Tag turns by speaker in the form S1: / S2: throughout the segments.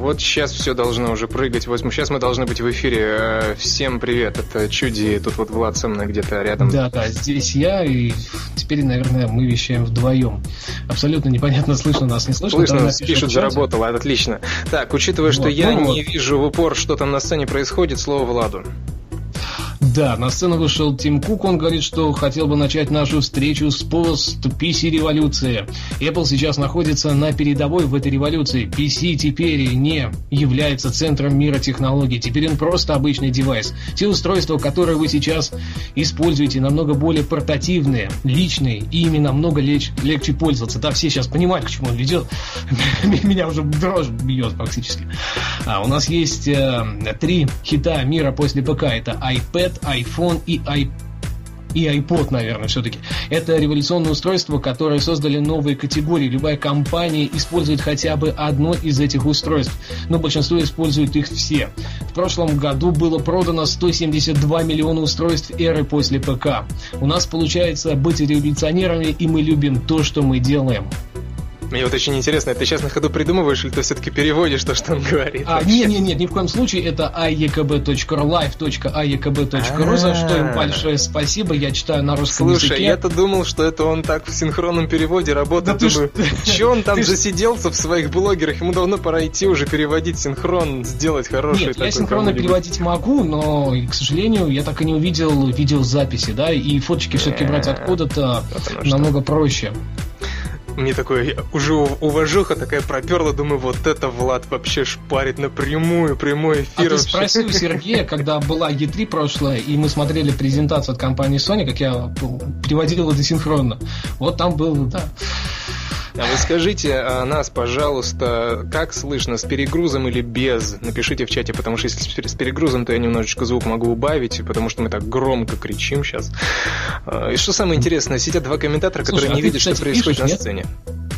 S1: Вот сейчас все должно уже прыгать. Вот сейчас мы должны быть в эфире. Э, всем привет, это Чуди. Тут вот Влад со мной где-то рядом.
S2: Да, да, здесь я, и теперь, наверное, мы вещаем вдвоем. Абсолютно непонятно, слышно нас, не слышно.
S1: Слышно, нас пишут, заработало, отлично. Так, учитывая, что вот, я ну, не вот. вижу в упор, что там на сцене происходит, слово Владу.
S2: Да, на сцену вышел Тим Кук, он говорит, что хотел бы начать нашу встречу с пост-PC-революции. Apple сейчас находится на передовой в этой революции. PC теперь не является центром мира технологий, теперь он просто обычный девайс. Те устройства, которые вы сейчас используете, намного более портативные, личные, и ими намного леч, легче пользоваться. Да, все сейчас понимают, к чему он ведет. Меня уже дрожь бьет практически. А у нас есть э, три хита мира после ПК. Это iPad, iPhone и iPad и iPod, наверное, все-таки. Это революционное устройство, которое создали новые категории. Любая компания использует хотя бы одно из этих устройств, но большинство используют их все. В прошлом году было продано 172 миллиона устройств эры после ПК. У нас получается быть революционерами, и мы любим то, что мы делаем.
S1: Мне вот очень интересно, ты сейчас на ходу придумываешь, или ты все-таки переводишь то, что он говорит?
S2: А, нет, нет, нет, ни в коем случае. Это iekb.live.iekb.ru, за что им большое спасибо. Я читаю на русском
S1: Слушай,
S2: языке.
S1: я-то думал, что это он так в синхронном переводе работает. Да думаю, че он там засиделся в своих блогерах? Ему давно пора идти уже переводить синхрон, сделать хороший
S2: Нет, я синхронно переводить могу, но, к сожалению, я так и не увидел видеозаписи, да, и фоточки все-таки брать откуда-то намного проще
S1: мне такое уже уважуха такая проперла, думаю, вот это Влад вообще шпарит напрямую, прямой эфир. А
S2: ты спроси у Сергея, когда была E3 прошлая, и мы смотрели презентацию от компании Sony, как я приводил это синхронно. Вот там был, да.
S1: А вы скажите а нас, пожалуйста, как слышно, с перегрузом или без? Напишите в чате, потому что если с перегрузом, то я немножечко звук могу убавить, потому что мы так громко кричим сейчас. А, и что самое интересное, сидят два комментатора, Слушай, которые а не видят, что происходит пишешь, на нет? сцене.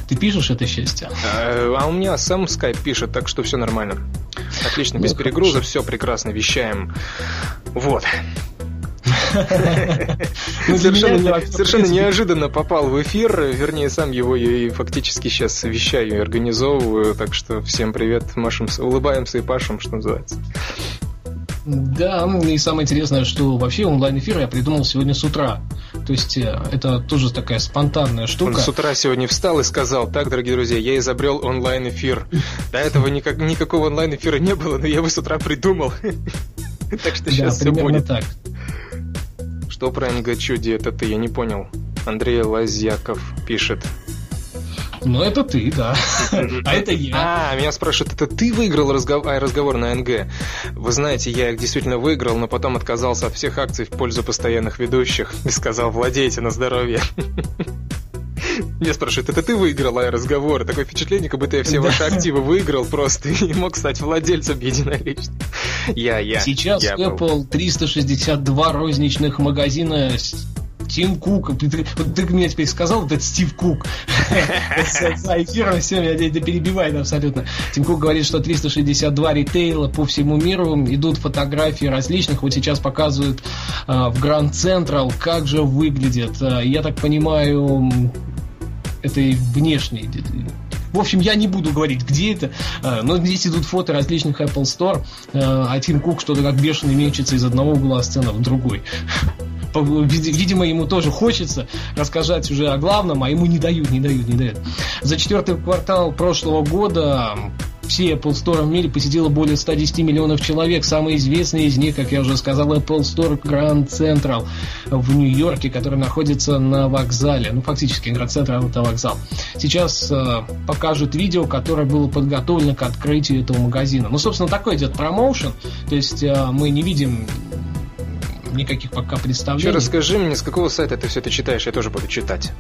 S2: Ты пишешь это счастье?
S1: А, а у меня сам скайп пишет, так что все нормально. Отлично, без ну, перегруза, все прекрасно, вещаем. Вот. Ну, совершенно неожиданно попал в эфир, вернее, сам его и фактически сейчас вещаю и организовываю, так что всем привет, машем, улыбаемся и пашем, что называется.
S2: Да, ну и самое интересное, что вообще онлайн-эфир я придумал сегодня с утра. То есть э, это тоже такая спонтанная штука. Он
S1: с утра сегодня встал и сказал, так, дорогие друзья, я изобрел онлайн-эфир. До этого никак, никакого онлайн-эфира не было, но я его с утра придумал. Так что сейчас все будет. так. Что про МГ Чуди? Это ты, я не понял. Андрей Лазьяков пишет.
S2: Ну, это ты, да. А это я.
S1: А, меня спрашивают, это ты выиграл разговор, разговор на НГ? Вы знаете, я их действительно выиграл, но потом отказался от всех акций в пользу постоянных ведущих и сказал, владейте на здоровье. Меня спрашивают, это ты выиграл разговор? Такое впечатление, как будто я все ваши активы выиграл просто и мог стать владельцем единолично. Я, я.
S2: Сейчас
S1: я
S2: Apple был. 362 розничных магазина Тим Кук, ты, ты, ты мне теперь сказал, вот это Стив Кук. За эфиром все меня перебивает абсолютно. Тим Кук говорит, что 362 ритейла по всему миру идут фотографии различных. Вот сейчас показывают а, в Гранд Централ, как же выглядит. А, я так понимаю, это внешний в общем, я не буду говорить, где это, а, но здесь идут фото различных Apple Store, а Тим Кук что-то как бешеный мечется из одного угла сцены в другой. Видимо, ему тоже хочется рассказать уже о главном, а ему не дают, не дают, не дают. За четвертый квартал прошлого года все Apple Store в мире посетило более 110 миллионов человек. Самые известные из них, как я уже сказал, Apple Store Grand Central в Нью-Йорке, который находится на вокзале. Ну, фактически Grand Central это вокзал. Сейчас э, покажут видео, которое было подготовлено к открытию этого магазина. Ну, собственно, такой идет промоушен. То есть э, мы не видим никаких пока представлений.
S1: Еще расскажи мне, с какого сайта ты все это читаешь, я тоже буду читать.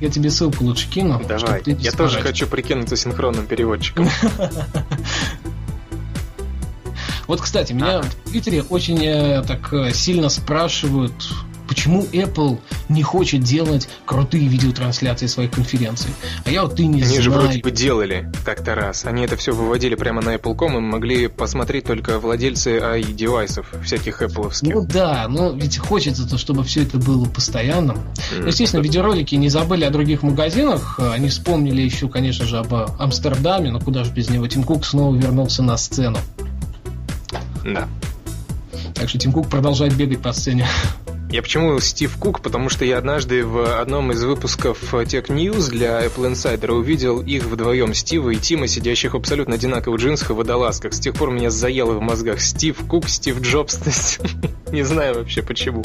S2: Я тебе ссылку лучше кину.
S1: Давай. Я тоже хочу прикинуться синхронным переводчиком.
S2: Вот, кстати, меня в Твиттере очень э, так э, сильно спрашивают, почему Apple не хочет делать крутые видеотрансляции своих конференций. А я вот ты не
S1: Они
S2: знаю.
S1: же вроде бы делали как-то раз. Они это все выводили прямо на Apple.com и могли посмотреть только владельцы AI-девайсов, всяких Apple.
S2: Ну да, но ведь хочется то, чтобы все это было постоянным. Mm, Естественно, видеоролики не забыли о других магазинах. Они вспомнили еще, конечно же, об Амстердаме, но куда же без него. Тим Кук снова вернулся на сцену.
S1: Да.
S2: Так что Тим Кук продолжает бегать по сцене.
S1: Я почему Стив Кук? Потому что я однажды в одном из выпусков Tech News для Apple Insider увидел их вдвоем, Стива и Тима, сидящих в абсолютно одинаковых джинсах и водолазках. С тех пор меня заело в мозгах Стив Кук, Стив Джобс. Не знаю вообще почему.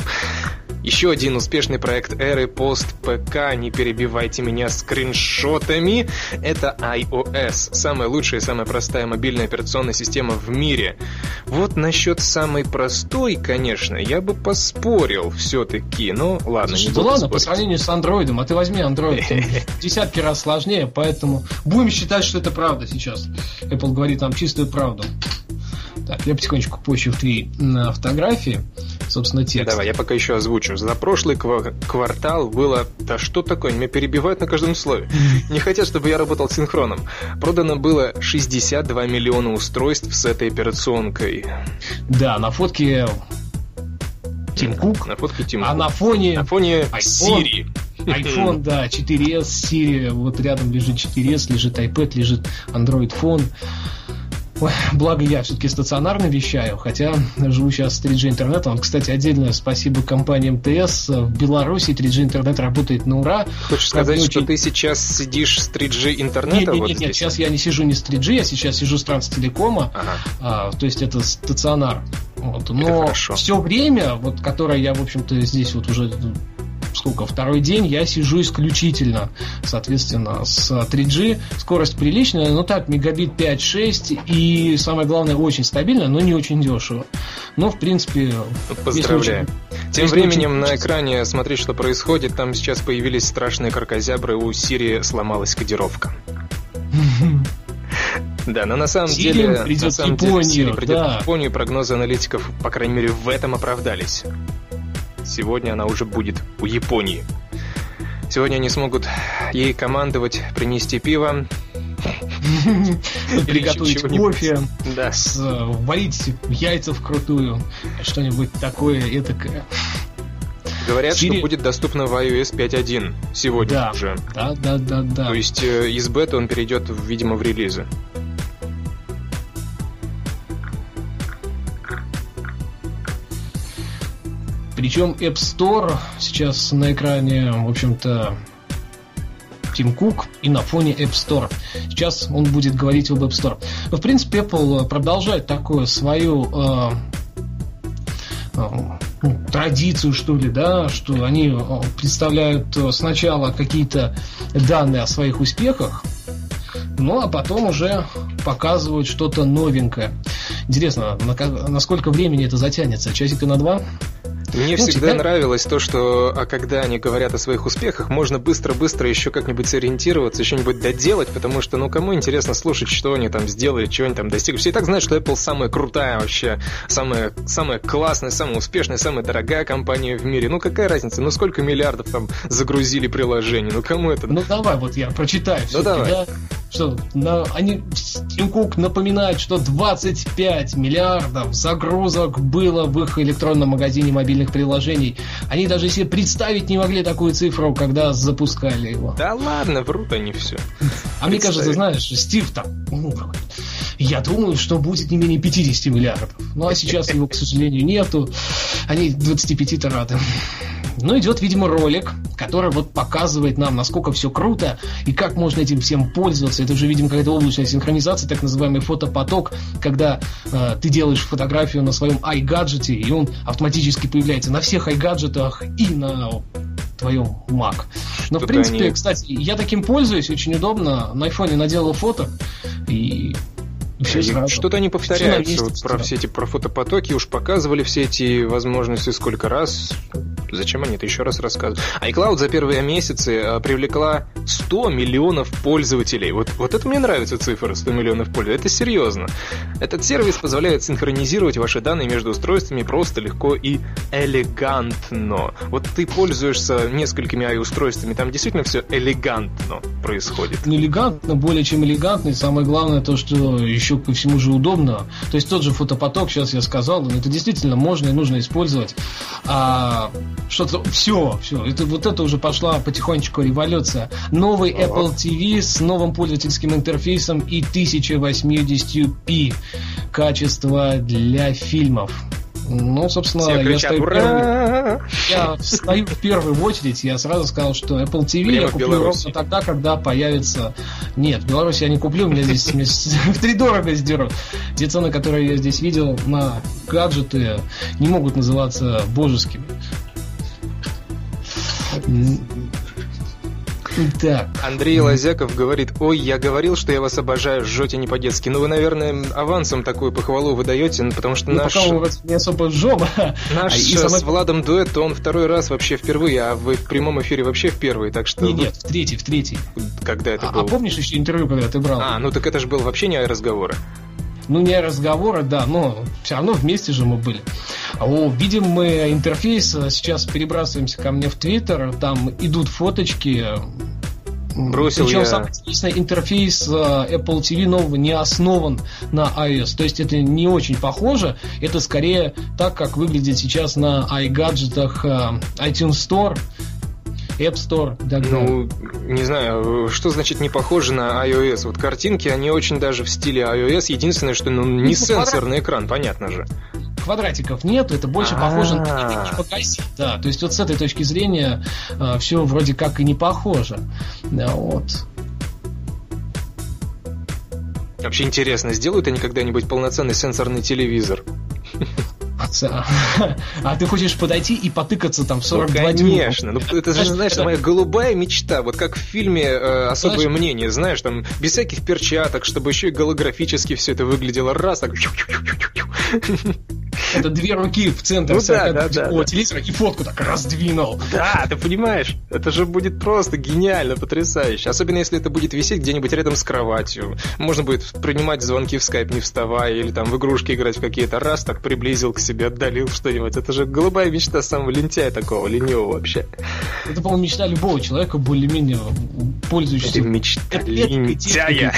S1: Еще один успешный проект эры пост ПК, не перебивайте меня скриншотами, это iOS. Самая лучшая и самая простая мобильная операционная система в мире. Вот насчет самой простой, конечно, я бы поспорил все-таки, но ладно,
S2: Слушай, не да ладно, спорить. по сравнению с андроидом, а ты возьми андроид, десятки раз сложнее, поэтому будем считать, что это правда сейчас. Apple говорит нам чистую правду. Так, я потихонечку почу в твои фотографии, собственно, текст.
S1: Давай, я пока еще озвучу. За прошлый квартал было... Да что такое? Меня перебивают на каждом слове. Не хотят, чтобы я работал синхроном. Продано было 62 миллиона устройств с этой операционкой.
S2: Да, на фотке Тим Кук.
S1: На фотке Тим
S2: А на фоне...
S1: На фоне Siri.
S2: iPhone, да, 4S, Siri, вот рядом лежит 4S, лежит iPad, лежит Android Phone. Ой, благо я все-таки стационарно вещаю, хотя живу сейчас с 3G интернетом. Кстати, отдельное спасибо компании МТС. В Беларуси 3G интернет работает на ура.
S1: Хочешь сказать, очень... что ты сейчас сидишь с 3G интернета?
S2: Нет, нет,
S1: вот
S2: нет, нет, сейчас я не сижу не с 3G, я сейчас сижу с Транстелекома. Ага. А, то есть это стационар. Вот. Но все время, вот, которое я, в общем-то, здесь вот уже сколько, второй день я сижу исключительно, соответственно, с 3G. Скорость приличная, но так, мегабит 5-6 и самое главное, очень стабильно, но не очень дешево. Но, в принципе...
S1: Поздравляю. Очень, Тем временем на экране смотреть, что происходит. Там сейчас появились страшные крокозябры, у Сирии сломалась кодировка. Да, но на самом
S2: Сирия
S1: деле...
S2: Придет
S1: на самом
S2: Японию,
S1: деле, Сирия придет
S2: да.
S1: в Японию, прогнозы аналитиков, по крайней мере, в этом оправдались. Сегодня она уже будет у Японии. Сегодня они смогут ей командовать, принести пиво,
S2: приготовить кофе,
S1: да.
S2: варить яйца вкрутую, что-нибудь такое этакое.
S1: Говорят, Siri... что будет доступно в iOS 5.1 сегодня
S2: да,
S1: уже.
S2: Да, да, да, да.
S1: То есть э, из бета он перейдет, видимо, в релизы.
S2: Причем App Store сейчас на экране, в общем-то, Тим Кук и на фоне App Store. Сейчас он будет говорить об App Store. Но, в принципе, Apple продолжает такую свою э, э, традицию, что ли, да, что они э, представляют сначала какие-то данные о своих успехах, ну а потом уже показывают что-то новенькое. Интересно, на, на сколько времени это затянется? Часика на два?
S1: Мне ну, всегда тебя... нравилось то, что а когда они говорят о своих успехах, можно быстро-быстро еще как-нибудь сориентироваться, еще-нибудь доделать, потому что, ну, кому интересно слушать, что они там сделали, чего они там достигли. Все и так знают, что Apple самая крутая вообще, самая, самая классная, самая успешная, самая дорогая компания в мире. Ну, какая разница? Ну, сколько миллиардов там загрузили приложений? Ну, кому это?
S2: Ну, давай, вот я прочитаю.
S1: Ну, давай. Да?
S2: Что, на, они, Тим Кук напоминает, что 25 миллиардов загрузок было в их электронном магазине мобильных приложений. Они даже себе представить не могли такую цифру, когда запускали его.
S1: Да ладно, врут они все.
S2: А мне кажется, знаешь, Стив там, ну, я думаю, что будет не менее 50 миллиардов. Ну, а сейчас его, к сожалению, нету. Они 25-то рады. Ну, идет, видимо, ролик, который вот показывает нам, насколько все круто и как можно этим всем пользоваться. Это уже, видимо, какая-то облачная синхронизация, так называемый фотопоток, когда э, ты делаешь фотографию на своем iGadget, и он автоматически появляется на всех iGadget'ах и на твоем Mac. Но, в принципе, они... кстати, я таким пользуюсь, очень удобно. На айфоне наделал фото, и
S1: что-то они повторяются вот про все эти про фотопотоки, уж показывали все эти возможности сколько раз. зачем они это еще раз рассказывают? iCloud за первые месяцы э, привлекла 100 миллионов пользователей. Вот, вот это мне нравится цифра 100 миллионов пользователей. Это серьезно. Этот сервис позволяет синхронизировать ваши данные между устройствами просто, легко и элегантно. Вот ты пользуешься несколькими i-устройствами, там действительно все элегантно происходит.
S2: Не элегантно, более чем элегантно, и самое главное то, что еще ко всему же удобно. То есть тот же фотопоток, сейчас я сказал, это действительно можно и нужно использовать. А что-то все, все, это вот это уже пошла потихонечку революция. Новый Apple TV с новым пользовательским интерфейсом и 1080p качество для фильмов. Ну, собственно,
S1: Все кричат,
S2: я, стою
S1: Ура!
S2: первый, я стою в первую очередь. Я сразу сказал, что Apple TV
S1: Время
S2: я
S1: в
S2: куплю ровно тогда, когда появится... Нет, в Беларуси я не куплю, мне здесь мне с- втридорого сдерут. Те цены, которые я здесь видел на гаджеты, не могут называться божескими. М. Так,
S1: Андрей Лазяков говорит, ой, я говорил, что я вас обожаю, жжете не по-детски. Ну вы, наверное, авансом такую похвалу выдаете, ну, потому что
S2: ну,
S1: наш,
S2: пока мы вроде не особо жжем.
S1: наш
S2: А, и
S1: с
S2: самое-
S1: Владом дуэт, то он второй раз вообще впервые, а вы в прямом эфире вообще впервые, так что
S2: Не,
S1: вы-
S2: нет, в третий, в третий.
S1: когда это
S2: А,
S1: было?
S2: а помнишь еще интервью, когда ты брал?
S1: А, ну так это же был вообще не разговоры.
S2: Ну, не разговоры, да, но все равно вместе же мы были. О, видим мы интерфейс, а сейчас перебрасываемся ко мне в Твиттер, там идут фоточки.
S1: Бросил
S2: Причем
S1: я-
S2: самое интересное, интерфейс а, Apple TV нового не основан на iOS. То есть это не очень похоже. Это скорее так, как выглядит сейчас на iGadget'ах а, iTunes Store, App Store и так далее.
S1: Ну, не знаю, что значит не похоже на iOS. Вот картинки, они очень даже в стиле iOS. Единственное, что ну, не
S2: Ну,
S1: сенсорный экран, понятно же.
S2: квадратиков нет, это больше похоже на магазин. Да, то есть вот с этой точки зрения все вроде как и не похоже. Вот.
S1: Вообще интересно, сделают они когда-нибудь полноценный сенсорный телевизор?
S2: А, а ты хочешь подойти и потыкаться там в
S1: Ну,
S2: 42 дюйма?
S1: конечно. Ну, это же, знаешь, моя голубая мечта. Вот как в фильме э, «Особое мнение», знаешь, там без всяких перчаток, чтобы еще и голографически все это выглядело. Раз, так...
S2: Это две руки в центр
S1: Ну да,
S2: 42
S1: да, да,
S2: телевизора и фотку так раздвинул.
S1: Да, ты понимаешь, это же будет просто гениально, потрясающе. Особенно если это будет висеть где-нибудь рядом с кроватью. Можно будет принимать звонки в скайп не вставая, или там в игрушки играть в какие-то. Раз, так приблизил к себе, отдалил что-нибудь. Это же голубая мечта самого лентяя такого, ленивого вообще.
S2: Это, по-моему, мечта любого человека, более-менее пользующегося
S1: Это мечта лентяя.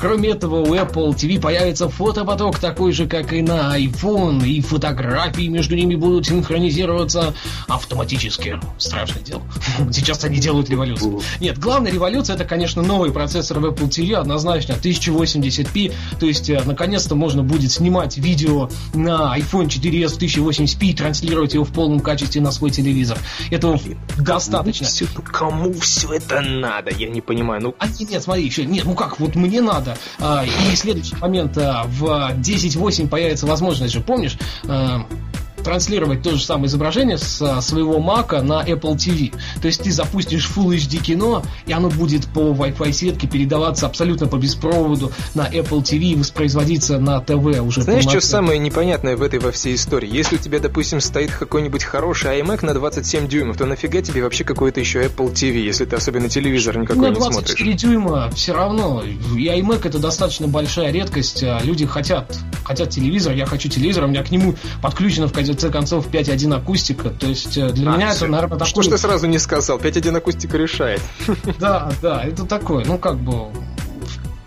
S2: Кроме этого, у Apple TV появится фотопоток такой же, как и на iPhone, и фотографии между ними будут синхронизироваться автоматически. Страшное дело. Сейчас они делают революцию. Нет, главная революция это, конечно, новый процессор в Apple TV, однозначно 1080p, то есть э, наконец-то можно будет снимать видео на iPhone 4s в 1080p и транслировать его в полном качестве на свой телевизор. Этого достаточно.
S1: Всё- ну, кому все это надо? Я не понимаю. Ну,
S2: А нет, нет, смотри, еще, нет, ну как, вот мне надо. А, и следующий момент, а, в 10.8 появится возможность же, помнишь, а, транслировать то же самое изображение с своего Мака на Apple TV. То есть ты запустишь Full HD кино, и оно будет по Wi-Fi сетке передаваться абсолютно по беспроводу на Apple TV и воспроизводиться на ТВ уже
S1: знаешь, что самое непонятное в этой во всей истории? Если у тебя, допустим, стоит какой-нибудь хороший iMac на 27 дюймов, то нафига тебе вообще какой-то еще Apple TV, если ты особенно телевизор никакой
S2: на
S1: не
S2: 24
S1: смотришь?
S2: дюйма все равно. И iMac это достаточно большая редкость. Люди хотят, хотят телевизор, я хочу телевизор, у меня к нему подключено в конце концов 5.1 акустика. То есть э, для
S1: А,
S2: меня
S1: всё.
S2: это, наверное,
S1: Что
S2: такой...
S1: ж ты сразу не сказал? 5.1 акустика решает.
S2: Да, да, это такой, ну как бы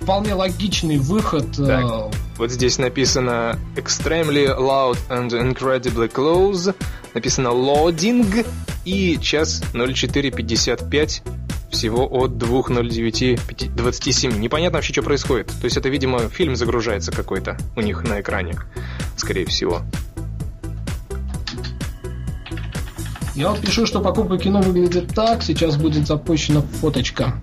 S2: вполне логичный выход. э,
S1: Так. Вот здесь написано Extremely Loud and Incredibly Close. Написано Loading. И час 04.55 всего от 2.09.27. Непонятно вообще, что происходит. То есть это, видимо, фильм загружается какой-то у них на экране. Скорее всего.
S2: Я вот пишу, что покупка кино выглядит так, сейчас будет запущена фоточка.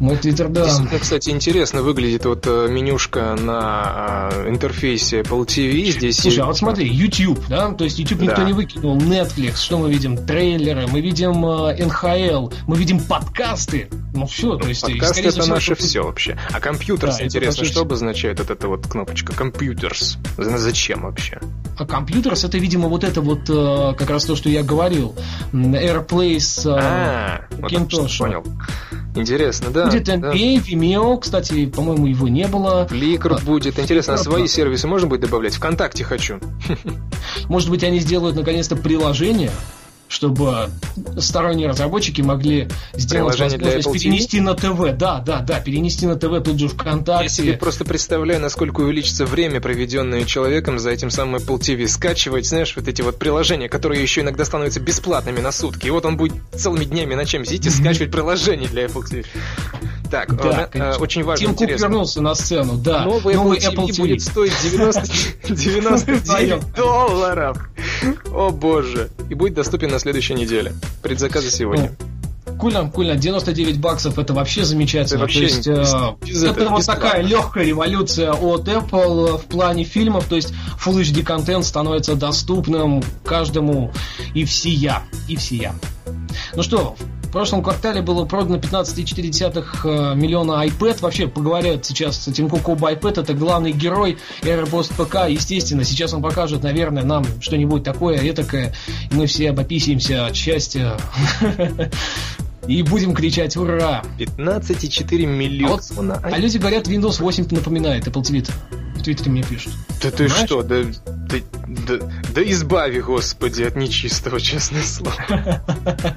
S2: Мой твиттер, да.
S1: Действительно, кстати, интересно выглядит вот э, менюшка на э, интерфейсе Apple TV. Здесь
S2: Слушай, а вот смотри, YouTube, да, то есть YouTube никто
S1: Да.
S2: не выкинул, Netflix, что мы видим? Трейлеры, мы видим э, НХЛ, мы видим подкасты. Ну все, то есть...
S1: Подкаст
S2: скорее
S1: это
S2: всего,
S1: наше
S2: это-
S1: все вообще. А компьютерс,
S2: Да,
S1: интересно, что обозначает вот эта вот кнопочка? Компьютерс. Зачем вообще?
S2: Computers, это, видимо, вот это вот э, как раз то, что я говорил. AirPlay с э,
S1: А, вот понял. Интересно, да.
S2: Будет
S1: да.
S2: NBA, Vimeo, кстати, по-моему, его не было.
S1: Фликр
S2: А,
S1: будет. Интересно, а
S2: Flickr,
S1: свои
S2: да.
S1: сервисы можно будет добавлять? ВКонтакте хочу.
S2: Может быть, они сделают наконец-то приложение, чтобы сторонние разработчики могли сделать
S1: Приложение
S2: возможность
S1: Apple TV?
S2: перенести на ТВ. Да, да, да, перенести на ТВ тут же
S1: Я себе
S2: ВКонтакте.
S1: просто представляю, насколько увеличится время, проведенное человеком за этим самым Apple TV. Скачивать, знаешь, вот эти вот приложения, которые еще иногда становятся бесплатными на сутки. И вот он будет целыми днями ночами сидеть и скачивать приложения для Apple TV. Так,
S2: Да,
S1: э, э, очень важно,
S2: Тим Кук вернулся на сцену, да.
S1: Новый Apple, TV, будет стоить 90 99 долларов. О боже. И будет доступен на следующей неделе. Предзаказы сегодня.
S2: Кульно, кульно, 99 баксов это вообще замечательно.
S1: Это вообще
S2: то есть,
S1: без-
S2: э,
S1: без
S2: это
S1: этого,
S2: вот такая легкая революция от Apple в плане фильмов, то есть Full HD контент становится доступным каждому и всея, и всея. Ну что, в прошлом квартале было продано 15,4 миллиона iPad. Вообще, поговорят сейчас Тим Кук об iPad. Это главный герой AirPost ПК. Естественно, сейчас он покажет, наверное, нам что-нибудь такое, этакое. И мы все обописимся от счастья. И будем кричать «Ура!».
S1: 15,4 миллиона.
S2: А люди говорят, Windows 8 напоминает Apple TV. В Твиттере мне пишут.
S1: Да ты
S2: Понимаешь?
S1: что, да, да, да, да избави, господи, от нечистого, честное слово.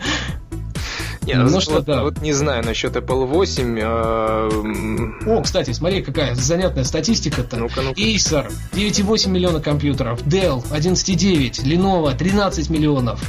S1: Не,
S2: Ну
S1: вот,
S2: что, да.
S1: вот не знаю насчет Apple 8. э, м,
S2: О, кстати, смотри, какая занятная статистика-то.
S1: Ну-ка, ну-ка.
S2: Acer 9,8 миллиона компьютеров, Dell 11,9, Lenovo 13 миллионов,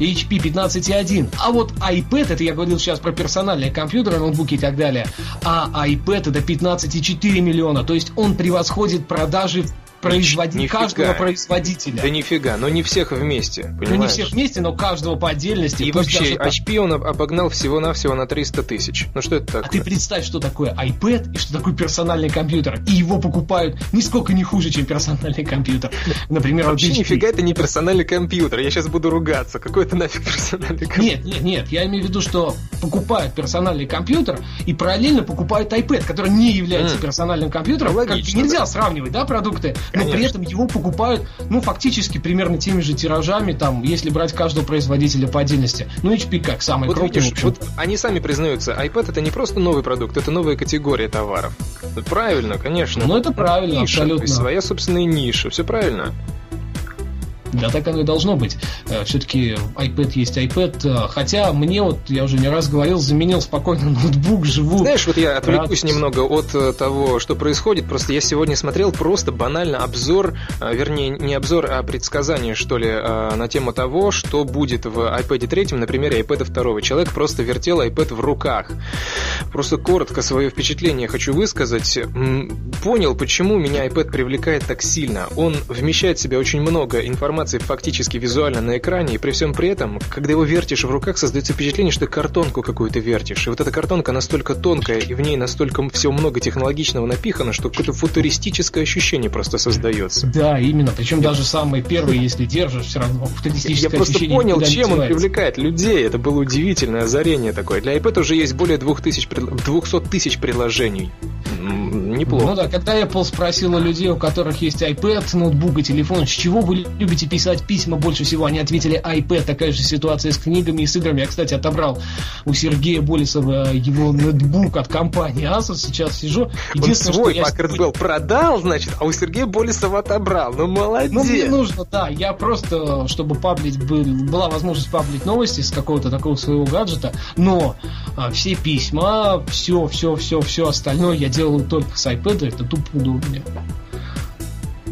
S2: HP 15,1. А вот iPad, это я говорил сейчас про персональные компьютеры, ноутбуки и так далее, а iPad это 15,4 миллиона. То есть он превосходит продажи производи-
S1: Нифига.
S2: каждого производителя.
S1: Да нифига, но не всех вместе, понимаешь?
S2: ну не всех вместе, но каждого по отдельности.
S1: И вообще,
S2: даже.
S1: HP он об- обогнал всего-навсего на 300 тысяч. Ну что это
S2: А ты
S1: такое?
S2: представь, что такое iPad и что такое персональный компьютер. И его покупают нисколько не хуже, чем персональный компьютер. Например,
S1: Вообще
S2: HP.
S1: нифига это не персональный компьютер. Я сейчас буду ругаться. Какой это нафиг персональный компьютер?
S2: Нет, нет, нет, я имею в виду, что покупают персональный компьютер и параллельно покупают iPad, который не является
S1: М.
S2: персональным компьютером.
S1: Ну,
S2: Как
S1: логично,
S2: нельзя
S1: да.
S2: сравнивать, да, продукты, но
S1: Конечно.
S2: при этом его покупают, ну, фактически примерно теми же тиражами, там, если брать каждого производителя по отдельности. Ну, HP как самый
S1: Вот
S2: крупный,
S1: видишь, вот они сами признаются, iPad это не просто новый продукт, это новая категория товаров. Правильно, конечно.
S2: Ну, это правильно,
S1: Ниша,
S2: абсолютно.
S1: своя собственная ниша, все правильно.
S2: Да, так оно и должно быть. Все-таки iPad есть iPad. э, Хотя мне вот, я уже не раз говорил, заменил спокойно ноутбук, живу.
S1: Знаешь, вот я отвлекусь
S2: Радость.
S1: немного от э, того, что происходит. Просто я сегодня смотрел просто банально обзор, э, вернее, не обзор, а предсказание, что ли, э, на тему того, что будет в iPad 3, на примере iPad 2. Человек просто вертел iPad в руках. Просто коротко свое впечатление хочу высказать. Понял, почему меня iPad привлекает так сильно. Он вмещает в себя очень много информации фактически визуально на экране, и при всем при этом, когда его вертишь в руках, создается впечатление, что ты картонку какую-то вертишь. И вот эта картонка настолько тонкая, и в ней настолько всего много технологичного напихано, что какое-то футуристическое ощущение просто создается.
S2: Да, именно. Причем даже самый первый, если держишь, все равно
S1: Я
S2: футуристическое
S1: просто
S2: ощущение
S1: понял,
S2: никуда не
S1: чем он привлекает людей. Это было удивительное озарение такое. Для iPad уже есть более 2000, пред- 200 тысяч предложений. М, Неплохо.
S2: Ну да, когда Apple спросила людей, у которых есть iPad, ноутбук и телефон, с чего вы любите писать письма больше всего, они ответили iPad. Такая же ситуация с книгами и с играми. Я, кстати, отобрал у Сергея Болесова его ноутбук от компании Asus. Сейчас сижу.
S1: Он свой
S2: что я
S1: Packard
S2: сегодня-
S1: Bell продал, значит, а у Сергея Болесова отобрал. Ну, молодец.
S2: Ну, мне нужно, да, я просто, чтобы паблить, был, была возможность паблить новости с какого-то такого своего гаджета, но а, все письма, все, все, все, все остальное я делаю только с iPad, это тупо удобнее.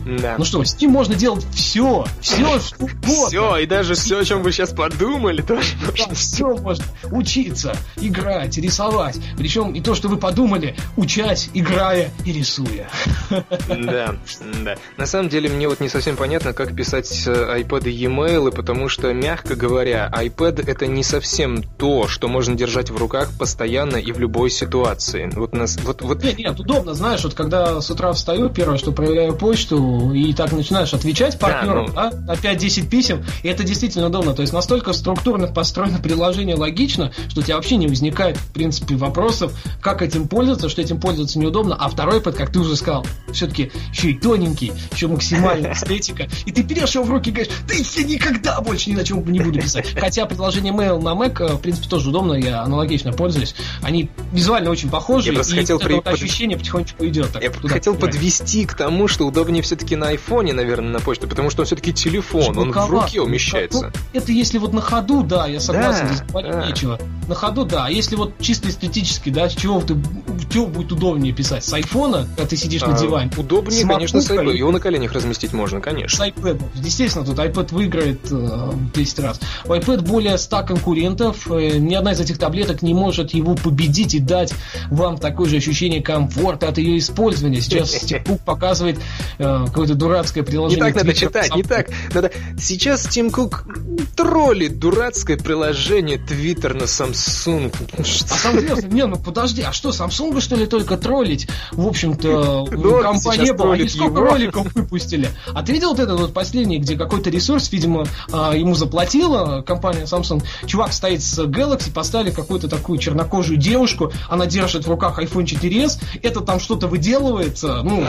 S1: Да.
S2: Ну что, с ним можно делать все, все, что угодно.
S1: Все, и даже все, о чем вы сейчас подумали, тоже можно.
S2: все можно. Учиться, играть, рисовать. Причем и то, что вы подумали, учать, играя и рисуя.
S1: Да, да. На самом деле мне вот не совсем понятно, как писать э, iPad e-mail, потому что, мягко говоря, iPad это не совсем то, что можно держать в руках постоянно и в любой ситуации. Вот нас, вот, вот
S2: Нет, нет, удобно, знаешь, вот когда с утра встаю, первое, что проверяю почту, и так начинаешь отвечать партнерам да, ну... да, на 5-10 писем, и это действительно удобно. То есть настолько структурно построено приложение логично, что у тебя вообще не возникает, в принципе, вопросов, как этим пользоваться, что этим пользоваться неудобно. А второй iPad, как ты уже сказал, все-таки еще и тоненький, еще максимальная эстетика. И ты берешь его в руки и говоришь, да я никогда больше ни на чем не буду писать. Хотя приложение Mail на Mac, э, в принципе, тоже удобно, я аналогично пользуюсь. Они визуально очень похожи,
S1: я
S2: и
S1: хотел при...
S2: вот ощущение потихонечку идет.
S1: Так, я хотел подвести к тому, что удобнее все-таки на айфоне, наверное, на почту, потому что он все-таки телефон, он в руке умещается.
S2: Ну, это если вот на ходу, да, я согласен, да, здесь да. нечего. На ходу, да. А если вот чисто эстетически, да, с чего ты чего будет удобнее писать? С айфона, когда ты сидишь а, на диване?
S1: Удобнее, с конечно, с iPad. Его на коленях разместить можно, конечно.
S2: С iPad. Естественно, тут iPad выиграет э, 10 раз. У iPad более 100 конкурентов. Э, ни одна из этих таблеток не может его победить и дать вам такое же ощущение комфорта от ее использования. Сейчас Стив Кук показывает э, какое-то дурацкое приложение.
S1: Не так надо читать, не так. Надо... Сейчас Тим Кук троллит дурацкое приложение Twitter на Samsung.
S2: А там не, ну подожди, а что, Samsung что ли только троллить? В общем-то, ну, компания была, они сколько его. роликов выпустили. А ты видел вот этот вот последний, где какой-то ресурс, видимо, а, ему заплатила компания Samsung. Чувак стоит с Galaxy, поставили какую-то такую чернокожую девушку, она держит в руках iPhone 4s, это там что-то выделывается, ну,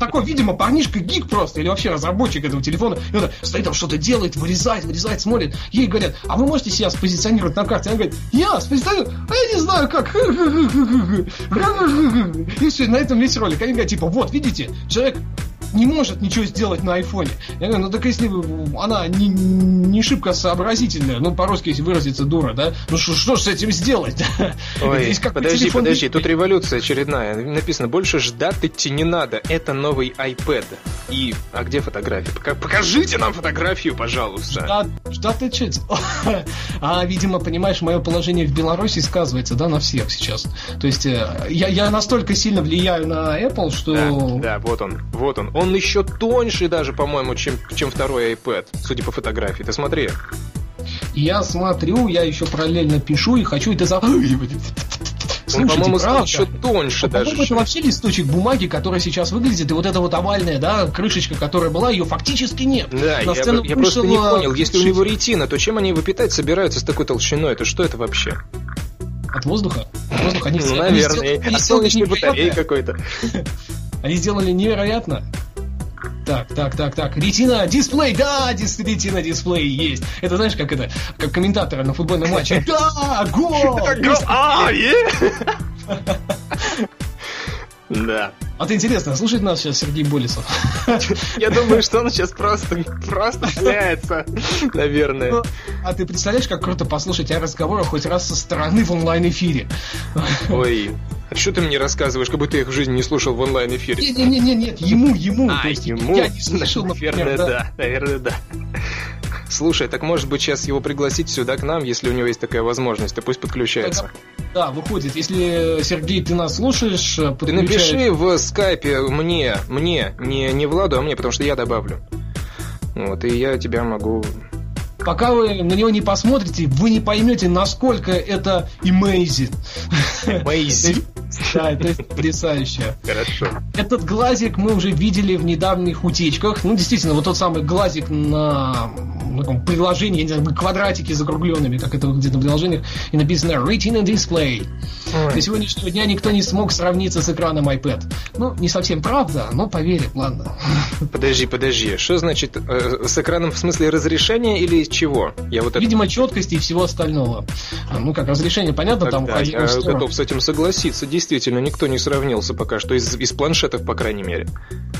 S2: такой, видимо, парнишка гик просто, или вообще разработчик этого телефона, и он стоит там что-то делает, вырезает, вырезает, смотрит. Ей говорят, а вы можете себя спозиционировать на карте? Она говорит, я спозиционирую, а я не знаю как. И все, на этом весь ролик. Они говорят, типа, вот, видите, человек не может ничего сделать на айфоне. Я говорю, ну так если она не, не шибко сообразительная, ну по-русски если выразиться дура, да, ну что, что с этим сделать?
S1: Ой, подожди, подожди, тут революция очередная. Написано, больше ждать идти не надо. Это новый iPad. И, а где фотографии? Покажите нам фотографию, пожалуйста.
S2: Ждать, ждать А, видимо, понимаешь, мое положение в Беларуси сказывается, да, на всех сейчас. То есть э, я, я настолько сильно влияю на Apple, что...
S1: Да, да, вот он, вот он. Он еще тоньше даже, по-моему, чем, чем второй iPad, судя по фотографии. Ты смотри.
S2: Я смотрю, я еще параллельно пишу и хочу это за...
S1: Он, по-моему, еще тоньше
S2: даже. По-моему, это вообще листочек бумаги, который сейчас выглядит, и вот эта вот овальная, да, крышечка, которая была, ее фактически нет.
S1: Да, я, я просто не понял, если у него ретина, то чем они его питать собираются с такой толщиной? Это что это вообще?
S2: От воздуха? От воздуха они
S1: ну, Наверное, от солнечной батареи какой-то.
S2: Они сделали невероятно. Так, так, так, так. Ретина дисплей, да, дис, ретина дисплей есть. Это знаешь, как это, как комментаторы на футбольном матче. Да, гол! А,
S1: Да.
S2: А ты интересно, слушает нас сейчас Сергей Болесов?
S1: Я думаю, что он сейчас просто, просто хляется, наверное. Ну,
S2: а ты представляешь, как круто послушать о разговорах хоть раз со стороны в онлайн-эфире?
S1: Ой, а что ты мне рассказываешь, как будто я их в жизни не слушал в онлайн-эфире?
S2: Не-не-не, нет, ему, ему.
S1: А, ему? Я не слышал, Наверное, да. Наверное, да. Слушай, так может быть сейчас его пригласить сюда к нам, если у него есть такая возможность, то пусть подключается.
S2: Да, выходит. Если, Сергей, ты нас слушаешь,
S1: подключай... Ты напиши в скайпе мне, мне, не, не Владу, а мне, потому что я добавлю. Вот, и я тебя могу
S2: пока вы на него не посмотрите, вы не поймете, насколько это amazing.
S1: Amazing.
S2: Да, это потрясающе.
S1: Хорошо.
S2: Этот глазик мы уже видели в недавних утечках. Ну, действительно, вот тот самый глазик на таком приложении, я не знаю, квадратики закругленными, как это выглядит на приложениях, и написано Retina Display. Ой. До сегодняшнего дня никто не смог сравниться с экраном iPad. Ну, не совсем правда, но поверим, ладно.
S1: Подожди, подожди. Что значит э, с экраном в смысле разрешения или чего?
S2: Я вот Видимо, это... четкости и всего остального. Ну как, разрешение понятно,
S1: Тогда там Я готов с этим согласиться действительно никто не сравнился пока что из, из планшетов, по крайней мере.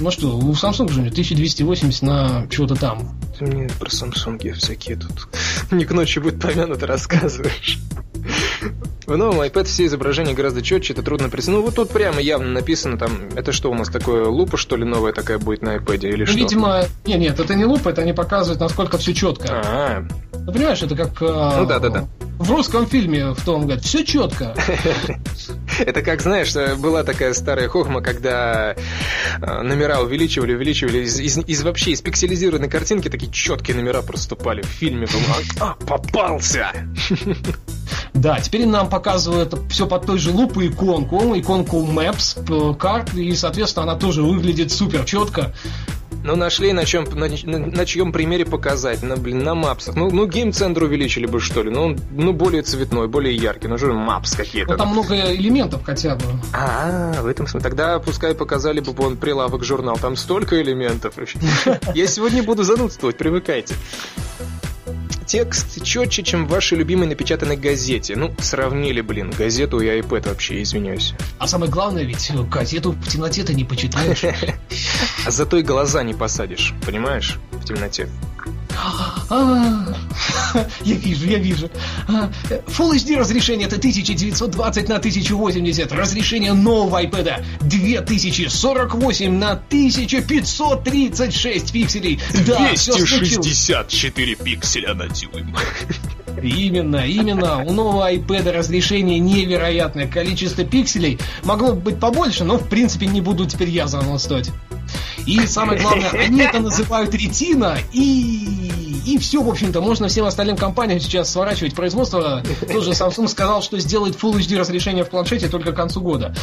S2: Ну что, у Samsung же 1280 на чего-то там.
S1: Ты мне про Samsung всякие тут не к ночи будет помянуто рассказываешь. В новом iPad все изображения гораздо четче, это трудно представить. Ну, вот тут прямо явно написано, там, это что у нас такое, лупа, что ли, новая такая будет на iPad или ну, что?
S2: Видимо, нет, нет, это не лупа, это они показывают, насколько все четко.
S1: А-а-а.
S2: Ну, понимаешь, это как...
S1: А, ну, да, да, да.
S2: В русском фильме в том говорят, все четко.
S1: Это как, знаешь, была такая старая хохма, когда а, номера увеличивали, увеличивали, из, из, из вообще из пикселизированной картинки такие четкие номера проступали в фильме. А, попался!
S2: Да, теперь нам показывают все под той же лупой иконку, иконку Maps, карт, и, соответственно, она тоже выглядит супер четко.
S1: Ну, нашли на чем, на, на чьем примере показать. На, блин, на мапсах. Ну, ну гейм-центр увеличили бы, что ли. Ну, он ну, более цветной, более яркий. Ну, что мапс какие-то.
S2: Ну, там много элементов хотя бы.
S1: А, в этом смысле. Тогда пускай показали бы он прилавок журнал. Там столько элементов. Я сегодня буду занудствовать, привыкайте текст четче, чем в вашей любимой напечатанной газете. Ну, сравнили, блин, газету и iPad вообще, извиняюсь.
S2: А самое главное, ведь газету в темноте ты не почитаешь.
S1: А зато и глаза не посадишь, понимаешь, в темноте.
S2: А, я вижу, я вижу. А, Full HD разрешение это 1920 на 1080. Разрешение нового iPad 2048 на 1536 пикселей.
S1: Да, 264 пикселя на дюйм.
S2: Именно, именно. У нового iPad разрешение невероятное. Количество пикселей могло быть побольше, но в принципе не буду теперь я занудствовать. И самое главное, они это называют ретина, и, и все, в общем-то, можно всем остальным компаниям сейчас сворачивать производство. Тоже Samsung сказал, что сделает Full HD разрешение в планшете только к концу года.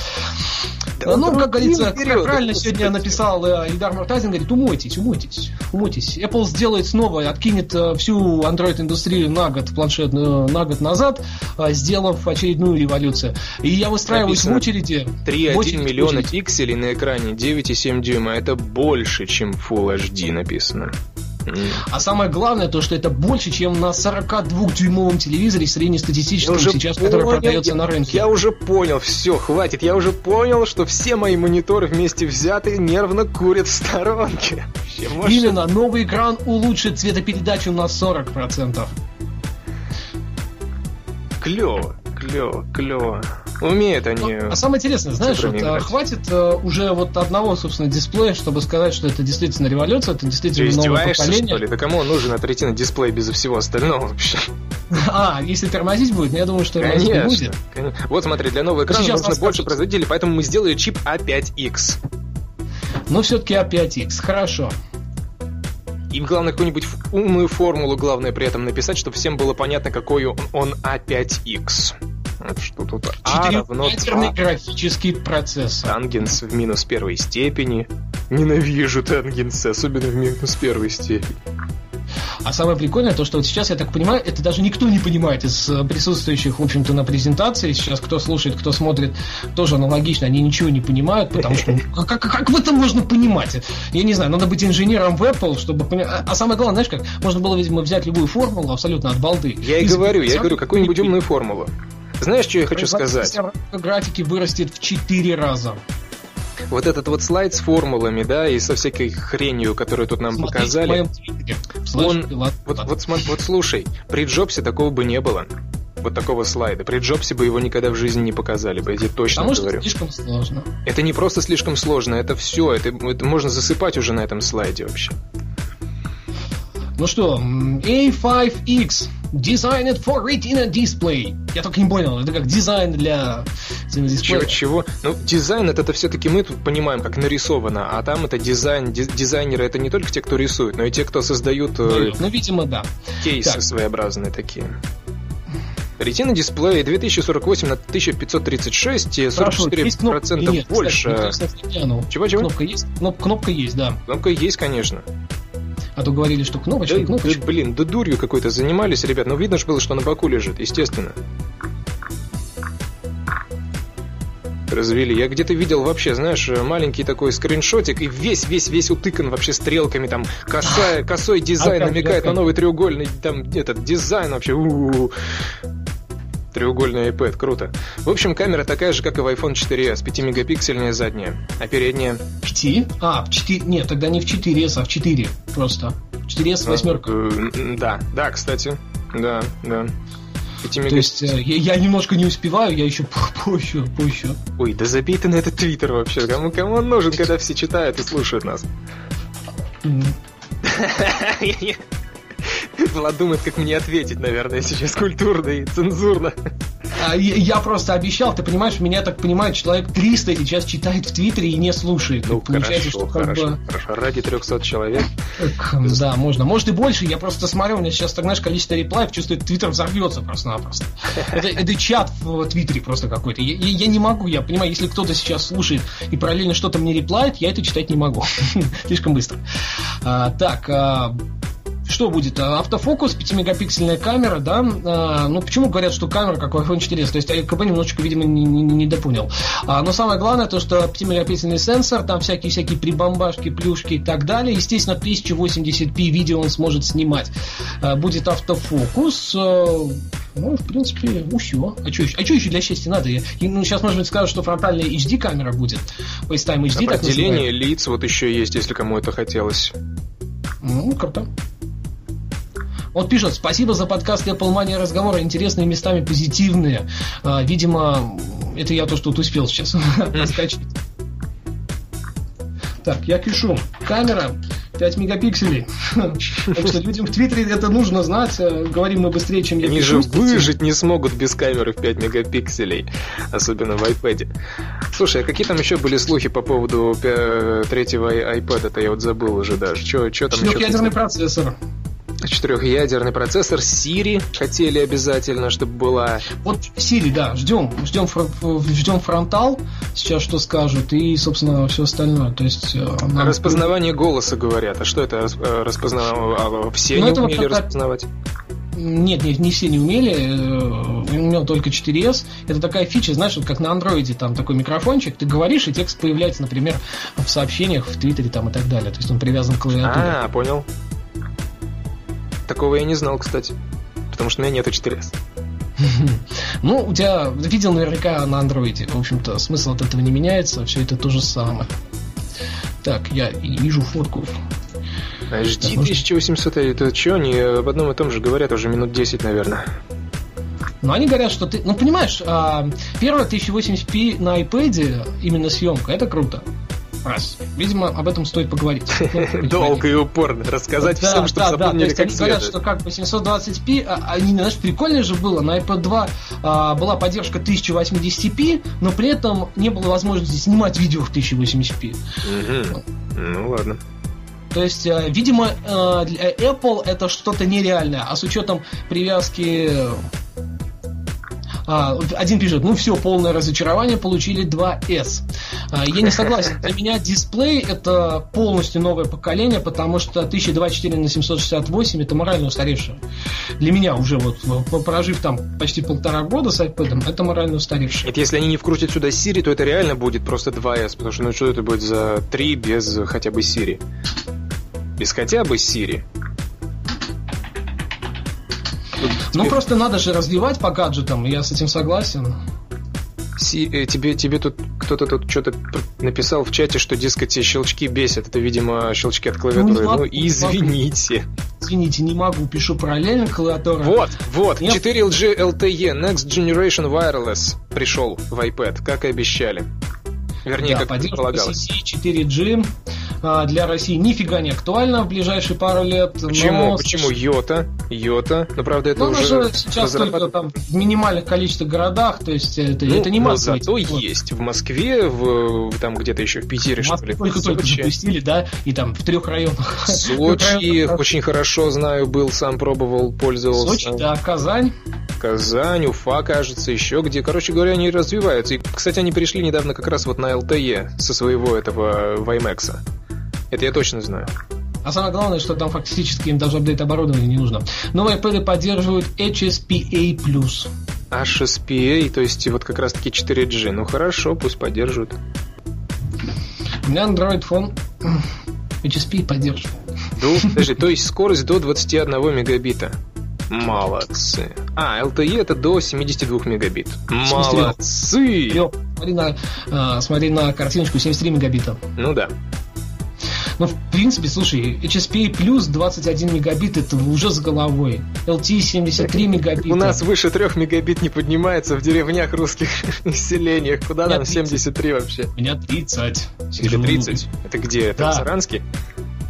S2: Да, ну, как говорится, как правильно сегодня написал э, Ильдар Муртазин, говорит, умойтесь, умойтесь, умойтесь. Apple сделает снова, откинет э, всю Android-индустрию на год, планшет э, на год назад, сделав очередную революцию. И я выстраиваюсь Написано в очереди.
S1: 3,1 миллиона пикселей на экране, 9,7 дюйма. Это больше, чем Full HD написано.
S2: А самое главное, то, что это больше, чем на 42-дюймовом телевизоре среднестатистическом сейчас, понял, который продается на рынке.
S1: Я уже понял, все, хватит. Я уже понял, что все мои мониторы вместе взятые нервно курят в сторонке.
S2: Именно, новый экран улучшит цветопередачу на 40%.
S1: Клево, клево, клево. Умеют они.
S2: Ну, а самое интересное, знаешь, вот, а, хватит а, уже вот одного, собственно, дисплея, чтобы сказать, что это действительно революция, это действительно Ты новое поколение.
S1: что ли? Да кому нужен от ретина дисплей без всего остального вообще?
S2: А, если тормозить будет, я думаю, что тормозить конечно, не будет.
S1: Конечно. Вот смотри, для нового экрана нужно больше производителей, поэтому мы сделали чип A5X.
S2: Но все-таки A5X, хорошо.
S1: Им главное какую-нибудь умную формулу, главное при этом написать, чтобы всем было понятно, какой он, он A5X. Что тут А равно 2.
S2: графический процессор.
S1: Тангенс в минус первой степени. Ненавижу тангенсы, особенно в минус первой степени.
S2: А самое прикольное то, что вот сейчас, я так понимаю, это даже никто не понимает из э, присутствующих, в общем-то, на презентации. Сейчас кто слушает, кто смотрит, тоже аналогично, они ничего не понимают, потому что как, как, как в этом можно понимать? Я не знаю, надо быть инженером в Apple, чтобы понять. А, а самое главное, знаешь, как можно было, видимо, взять любую формулу абсолютно от балды.
S1: Я и, и говорю, я говорю, какую-нибудь умную формулу. Знаешь, что я хочу сказать?
S2: Графики вырастет в 4 раза.
S1: Вот этот вот слайд с формулами, да, и со всякой хренью, которую тут нам Смотрите показали. Он, вот, вот, вот, вот слушай, при Джобсе такого бы не было вот такого слайда. При Джобсе бы его никогда в жизни не показали бы, я тебе точно Потому говорю.
S2: Что слишком сложно.
S1: Это не просто слишком сложно, это все, это, это можно засыпать уже на этом слайде вообще.
S2: Ну что, A5X Designed for Retina Display. Я только не понял, это как дизайн для
S1: дисплея. Чего, чего? Ну, дизайн это, это все-таки мы тут понимаем, как нарисовано, а там это дизайн, дизайнеры это не только те, кто рисует, но и те, кто создают...
S2: Ну, ну видимо, да.
S1: Кейсы так. своеобразные такие. Ретина дисплей 2048 на 1536, 44% Хорошо, процентов нет, больше.
S2: Чего-чего? Кнопка есть? Кнопка есть, да.
S1: Кнопка есть, конечно.
S2: А то говорили, что кнопочка, да, кнопочка.
S1: Да, блин, да дурью какой-то занимались, ребят. Но ну, видно же было, что на боку лежит, естественно. развели. Я где-то видел вообще, знаешь, маленький такой скриншотик, и весь-весь-весь утыкан вообще стрелками, там, косая, косой дизайн намекает на новый треугольный, там, этот дизайн вообще. У-у-у. Треугольный iPad, круто. В общем, камера такая же, как и в iPhone 4s, 5-мегапиксельная задняя, а передняя...
S2: 5? А, в 4... Нет, тогда не в 4s, а в 4 просто. 4s а, восьмерка.
S1: Э, да, да, кстати. Да, да.
S2: 5 мега... То есть э, я, я немножко не успеваю, я еще позже, позже.
S1: Ой, да забей ты на этот твиттер вообще. Кому, кому он нужен, когда все читают и слушают нас? Влад думает, как мне ответить, наверное, сейчас культурно и цензурно.
S2: А, я просто обещал, ты понимаешь, меня так понимает, человек 300 сейчас читает в Твиттере и не слушает.
S1: Ну, Получается, хорошо, что хорошо, бы... хорошо. Ради 300 человек.
S2: Да, можно. Может и больше. Я просто смотрю, у меня сейчас, так знаешь, количество реплаев, чувствую, Твиттер взорвется просто-напросто. Это, это чат в Твиттере просто какой-то. Я, я не могу, я понимаю, если кто-то сейчас слушает и параллельно что-то мне реплает, я это читать не могу. Слишком быстро. А, так, а, что будет? Автофокус, 5-мегапиксельная камера, да? А, ну, почему говорят, что камера как в iPhone 4s? То есть АКБ немножечко, видимо, не, не, не допонял. А, но самое главное, то, что 5-мегапиксельный сенсор, там всякие-всякие прибамбашки, плюшки и так далее. Естественно, 1080p видео он сможет снимать. А, будет автофокус. А, ну, в принципе, ну все. А что еще, а что еще для счастья надо? Я, ну, сейчас, может быть, скажут, что фронтальная HD камера будет. FaceTime HD,
S1: Определение лиц вот еще есть, если кому это хотелось.
S2: Ну, круто. Вот пишет, спасибо за подкаст Apple Mania разговоры, интересные местами позитивные. А, видимо, это я то, что тут успел сейчас раскачать. Так, я пишу. Камера 5 мегапикселей. Так что людям в Твиттере это нужно знать. Э, говорим мы быстрее, чем я
S1: Они же выжить не смогут без камеры в 5 мегапикселей. Особенно в iPad. Слушай, а какие там еще были слухи по поводу третьего iPad? Это я вот забыл уже даже. Что там еще?
S2: Ядерный процессор
S1: четырехъядерный процессор. Siri хотели обязательно, чтобы была.
S2: Вот Siri, да, ждем, ждем, ждем фронтал. Сейчас что скажут и, собственно, все остальное. То есть
S1: э, нам... распознавание голоса говорят. А что это э, распознавание? А, все ну, не умели вот распознавать?
S2: Нет, нет, не все не умели. Э, умел только 4S. Это такая фича, знаешь, вот как на андроиде, там такой микрофончик, ты говоришь, и текст появляется, например, в сообщениях, в Твиттере там и так далее. То есть он привязан к клавиатуре.
S1: А, понял. Такого я не знал, кстати. Потому что у меня нету 4S.
S2: Ну, у тебя видел наверняка на андроиде. В общем-то, смысл от этого не меняется, все это то же самое. Так, я вижу фотку.
S1: HD 1800, это что, они об одном и том же говорят уже минут 10, наверное.
S2: Но они говорят, что ты... Ну, понимаешь, а, первое 1080p на iPad, именно съемка, это круто. Раз. Видимо, об этом стоит поговорить.
S1: Долго и упорно рассказать всем, чтобы запомнили как
S2: говорят, что как бы 720p, а, они, знаешь, прикольно же было, на iPad 2 а, была поддержка 1080p, но при этом не было возможности снимать видео в 1080p.
S1: Ну ладно.
S2: То есть, э, видимо, э, для Apple это что-то нереальное, а с учетом привязки а, один пишет, ну все, полное разочарование, получили 2S. А, я не согласен. Для меня дисплей это полностью новое поколение, потому что 1024 на 768 это морально устаревшее. Для меня уже вот, прожив там почти полтора года с iPad, это морально устаревшее.
S1: Это если они не вкрутят сюда Siri, то это реально будет просто 2S, потому что ну что это будет за 3 без хотя бы Siri? Без хотя бы Siri.
S2: Ну, просто надо же развивать по гаджетам, я с этим согласен.
S1: Си, э, тебе, тебе тут кто-то тут что-то написал в чате, что, дескать, щелчки бесят. Это, видимо, щелчки от клавиатуры. Ну, ну извините.
S2: Извините, не могу, пишу параллельно клавиатуру.
S1: Вот, вот, Нет. 4LG LTE Next Generation Wireless пришел в iPad, как и обещали. Вернее, да, как предполагалось.
S2: 4G а, для России нифига не актуально в ближайшие пару лет.
S1: Почему? Но... Почему Йота? Йота, но правда это ну, уже,
S2: уже сейчас разработ... только там в минимальных количествах городах, то есть это, ну, это не массовый.
S1: зато вот. есть в Москве, в, там где-то еще в Питере, что ли.
S2: Только-только запустили, да, и там в трех районах.
S1: Сочи очень хорошо знаю, был, сам пробовал, пользовался.
S2: Сочи, да, Казань.
S1: Казань, Уфа, кажется, еще где. Короче говоря, они развиваются. И, кстати, они перешли недавно как раз вот на LTE со своего этого WiMAX. Это я точно знаю.
S2: А самое главное, что там фактически им даже апдейт оборудования не нужно. Новые iPad поддерживают HSPA+.
S1: HSPA, то есть вот как раз таки 4G. Ну хорошо, пусть поддерживают.
S2: У меня Android Phone HSP поддерживает.
S1: Ну, подожди, то есть скорость до 21 мегабита. Молодцы. А, LTE это до 72 мегабит. Молодцы! Йо,
S2: смотри на, э, смотри на картиночку 73 мегабита.
S1: Ну да.
S2: Ну, в принципе, слушай, HSPA плюс 21 мегабит это уже с головой. LTE 73 мегабита.
S1: У нас выше 3 мегабит не поднимается в деревнях русских селениях. Куда нам 73 вообще?
S2: У меня 30.
S1: Или 30? Это где? Это да. в Саранске?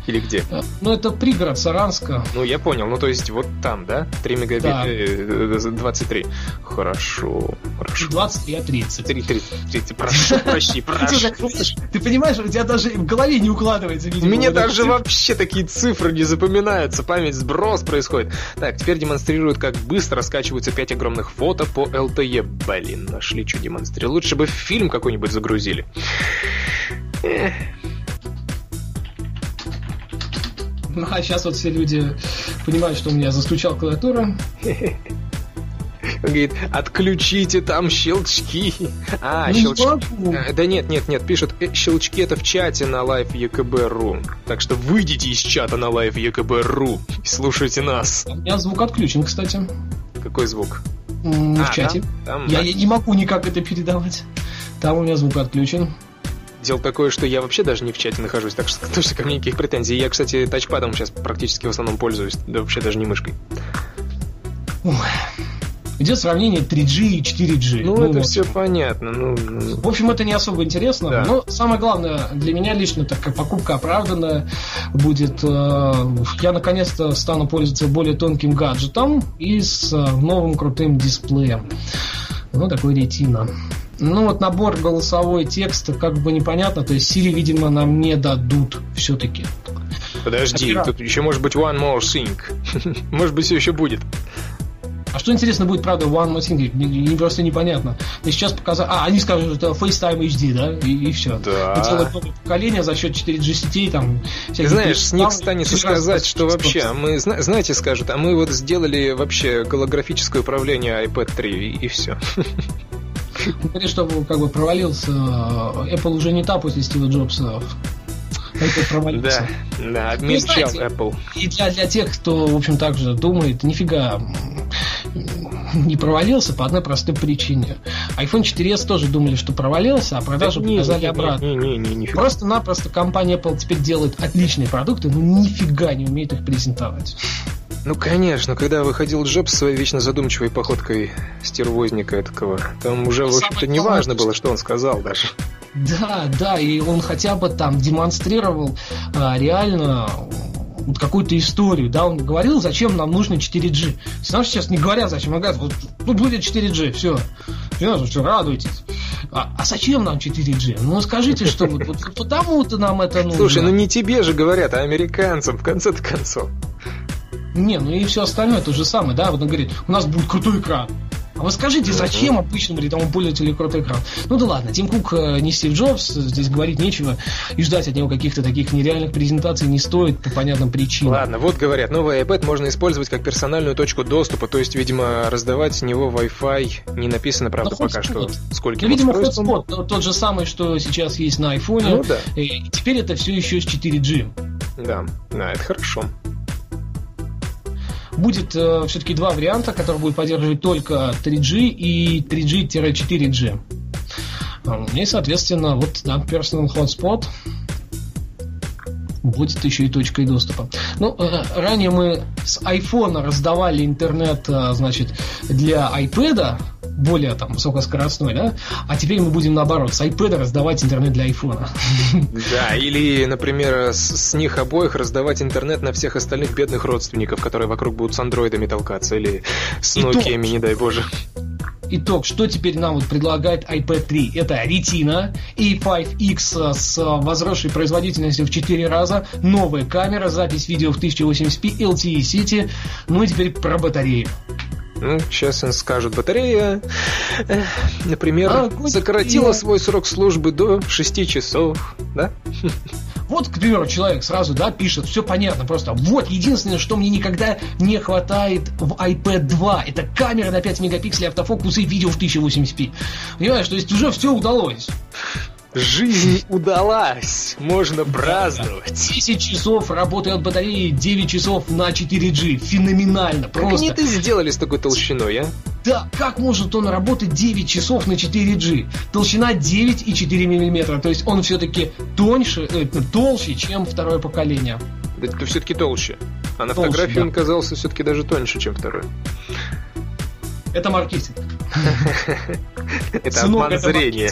S1: Или где?
S2: Ну, это пригород Саранска.
S1: Ну, я понял. Ну, то есть вот там, да? 3 мегабита,
S2: Да.
S1: э, э, 23. Хорошо, хорошо.
S2: 20 а 30.
S1: 3, 30, 30. Прошу,
S2: уже
S1: прошу.
S2: Ты понимаешь, у тебя даже в голове не укладывается.
S1: У
S2: видимо,
S1: меня даже вообще такие цифры не запоминаются, память сброс происходит. Так, теперь демонстрируют, как быстро скачиваются 5 огромных фото по LTE. Блин, нашли что демонстрировать. Лучше бы фильм какой-нибудь загрузили.
S2: А сейчас вот все люди понимают, что у меня застучал клавиатура.
S1: Он говорит, отключите там щелчки. А,
S2: Ну,
S1: щелчки. Э, Да нет, нет, нет, пишут, э, щелчки это в чате на Live ЕКБ.ру. Так что выйдите из чата на Live ЕКБ.ру и слушайте нас.
S2: У меня звук отключен, кстати,
S1: Какой звук?
S2: м,
S1: А,
S2: в чате.
S1: Там,
S2: Я,
S1: да.
S2: я не могу никак это передавать. Там у меня звук отключен.
S1: Дело такое, что я вообще даже не в чате нахожусь, так что точно ко мне никаких претензий. Я, кстати, тачпадом сейчас практически в основном пользуюсь, да вообще даже не мышкой.
S2: Ой. Идет сравнение 3G и 4G.
S1: Ну, это
S2: вот.
S1: все понятно. Ну, ну,
S2: В общем, это не особо интересно,
S1: Да.
S2: но самое главное для меня лично, так как покупка оправданная будет, э, я наконец-то стану пользоваться более тонким гаджетом и с э, новым крутым дисплеем. Ну, такой ретина. Ну, вот набор голосовой текста как бы непонятно, то есть Siri, видимо, нам не дадут все-таки.
S1: подожди,
S2: Опера-
S1: тут еще может быть one more thing. Может быть, все еще будет.
S2: А что интересно будет, правда, One More Thing, мне- просто непонятно. И сейчас показали... А, они скажут, что это FaceTime HD, да? И, все.
S1: Да.
S2: Новое поколение за счет 4G сетей, там...
S1: Ты знаешь, с них
S2: переставки,
S1: станется сказать, что вообще, а мы, зна- знаете, скажут, а мы вот сделали вообще голографическое управление iPad 3, и, все.
S2: Говорит, что как бы провалился. Apple уже не та после Стива Джобса. iPad провалился.
S1: Да, да, обмельчал
S2: знаете,
S1: Apple.
S2: И для, для тех, кто, в общем, также думает, нифига не провалился по одной простой причине. iPhone 4s тоже думали, что провалился, а продажи
S1: Не,
S2: показали
S1: не,
S2: обратно.
S1: Не, не, не, нифига.
S2: Просто-напросто компания Apple теперь делает отличные продукты, но нифига не умеет их презентовать.
S1: Ну, конечно, когда выходил Джобс своей вечно задумчивой походкой стервозника такого, там уже, в общем-то, не важно было, что он сказал даже.
S2: Да, да, и он хотя бы там демонстрировал а, реально вот какую-то историю, да, он говорил, зачем нам нужно 4G. Нам сейчас не говорят, зачем, он говорит, вот тут будет 4G, все, все, все, радуйтесь. А, а зачем нам 4G? Ну скажите, что вот, вот потому-то нам это нужно.
S1: Слушай, ну не тебе же говорят, а американцам, в конце-то концов.
S2: Не, ну и все остальное то же самое, да, вот он говорит, у нас будет крутой экран. А вы скажите, зачем обычному рядовому пользователю крутой экран? Ну да ладно, Тим Кук э, не Стив Джобс, здесь говорить нечего, и ждать от него каких-то таких нереальных презентаций не стоит по понятным причинам.
S1: Ладно, вот говорят, новый iPad можно использовать как персональную точку доступа, то есть, видимо, раздавать с него Wi-Fi. Не написано, правда,
S2: Ну,
S1: пока что, сколько
S2: Ну, видимо, hotspot, тот, же самый, что сейчас есть на айфоне.
S1: Ну да.
S2: И теперь это все еще с 4G.
S1: Да, да, это хорошо.
S2: Будет э, все-таки два варианта, которые будут поддерживать только 3G и 3G-4G. А, И, соответственно, вот да, Personal Hotspot будет еще и точкой доступа. Ну, э, ранее мы с iPhone раздавали интернет, э, значит, для iPad, более там высокоскоростной, да, а теперь мы будем наоборот, с iPad раздавать интернет для iPhone.
S1: Да, или, например, с, с них обоих раздавать интернет на всех остальных бедных родственников, которые вокруг будут с андроидами толкаться, или с
S2: И то-
S1: Nokia, не дай боже.
S2: Итог, что теперь нам вот предлагает iPad 3? Это Retina A5X с возросшей производительностью в 4 раза, новая камера, запись видео в 1080p, LTE City, ну и теперь про батарею.
S1: Ну, сейчас он скажет, батарея, например,
S2: А, господи.
S1: сократила свой срок службы до 6 часов, да?
S2: Вот, к примеру, человек сразу, да, пишет, все понятно, просто вот, единственное, что мне никогда не хватает в iPad 2, это камера на 5 мегапикселей, автофокус и видео в 1080p. Понимаешь, то есть уже все удалось.
S1: Жизнь удалась, можно праздновать.
S2: 10 часов работы от батареи, 9 часов на 4G. Феноменально,
S1: Как
S2: просто.
S1: они это сделали с такой толщиной, а?
S2: Да, как может он работать 9 часов на 4G? Толщина 9,4 мм. То есть он все-таки тоньше, э, толще, чем второе поколение.
S1: Да это все-таки толще. А на
S2: Толще,
S1: фотографии
S2: да.
S1: он казался все-таки даже тоньше, чем второй.
S2: Это маркетинг.
S1: Это обман зрения.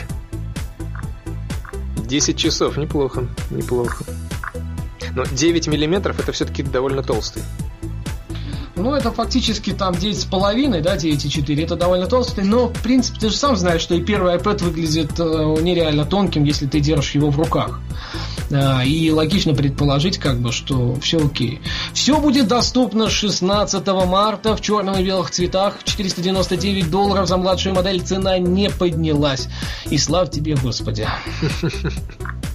S1: 10 часов, неплохо, неплохо. Но 9 миллиметров это все-таки довольно толстый.
S2: Ну, это фактически там 9,5, да, 9,4. Это довольно толстый, но, в принципе, ты же сам знаешь, что и первый iPad выглядит э, нереально тонким, если ты держишь его в руках. Э, и логично предположить, как бы, что все окей. Все будет доступно 16 марта в черном и белых цветах. 499 долларов за младшую модель. Цена не поднялась. И слав тебе, Господи.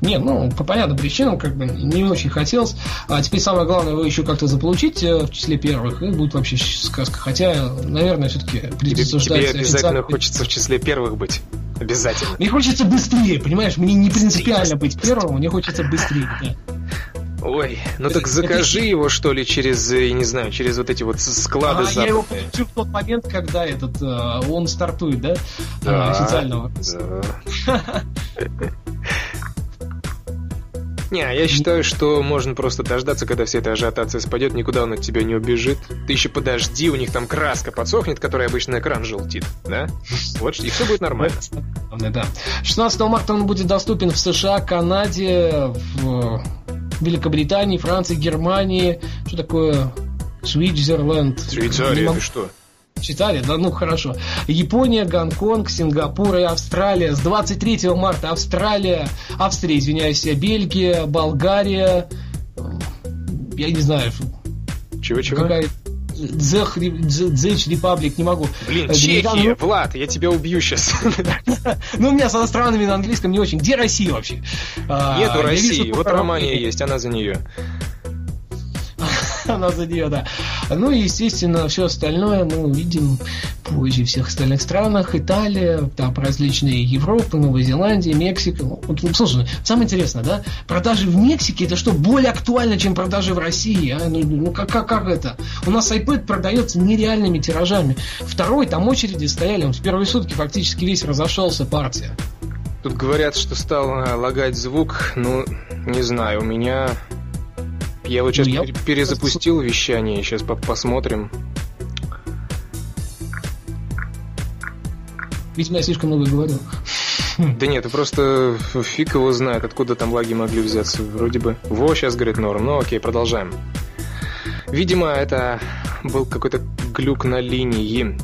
S2: Нет, ну, по понятным причинам, как бы не очень хотелось. А теперь самое главное, его еще как-то заполучить э, в числе первых, и будет вообще сказка. Хотя, наверное, все-таки
S1: придется тебе, ждать. Тебе обязательно хочется в числе первых быть. Обязательно.
S2: Мне хочется быстрее, понимаешь? Мне не принципиально быть первым, мне хочется быстрее. Да.
S1: Ой, ну так закажи его, что ли, через, я не знаю, через вот эти вот склады
S2: а, я его получу в тот момент, когда этот, э, он стартует, да?
S1: Да. Официального. Да. Не, я считаю, что можно просто дождаться, когда вся эта ажиотация спадет, никуда он от тебя не убежит. Ты еще подожди, у них там краска подсохнет, которая обычно экран желтит, да? Вот, и все будет нормально.
S2: Да. 16 марта он будет доступен в США, Канаде, в Великобритании, Франции, Германии. Что такое Свитзерленд?
S1: Швейцария, ты что?
S2: Читали? Да ну хорошо. Япония, Гонконг, Сингапур и Австралия. С 23 марта Австралия, Австрия, извиняюсь, Бельгия, Болгария. Я не знаю.
S1: Чего-чего? Какая
S2: Зех, Зеч Репаблик, не могу.
S1: Блин, э, Чехия, Влад, я тебя убью сейчас.
S2: Ну, у меня со странами на английском не очень. Где Россия вообще?
S1: А, Нету России, вот Романия есть, она за нее.
S2: Она за нее, да. Ну и, естественно, все остальное мы увидим позже в всех остальных странах. Италия, там различные Европы, Новая Зеландия, Мексика. Ну, вот, ну, слушай, самое интересное, да? Продажи в Мексике это что, более актуально, чем продажи в России? А? Ну, ну как, как, как это? У нас iPad продается нереальными тиражами. Второй, там очереди стояли, он в первые сутки фактически весь разошелся партия.
S1: Тут говорят, что стал э, лагать звук, ну, не знаю, у меня я вот сейчас ну, я... перезапустил вещание, сейчас по посмотрим.
S2: Видимо, я слишком много говорю.
S1: Да нет, просто фиг его знает, откуда там лаги могли взяться. Вроде бы. Во, сейчас говорит норм. Ну окей, продолжаем. Видимо, это был какой-то глюк на линии.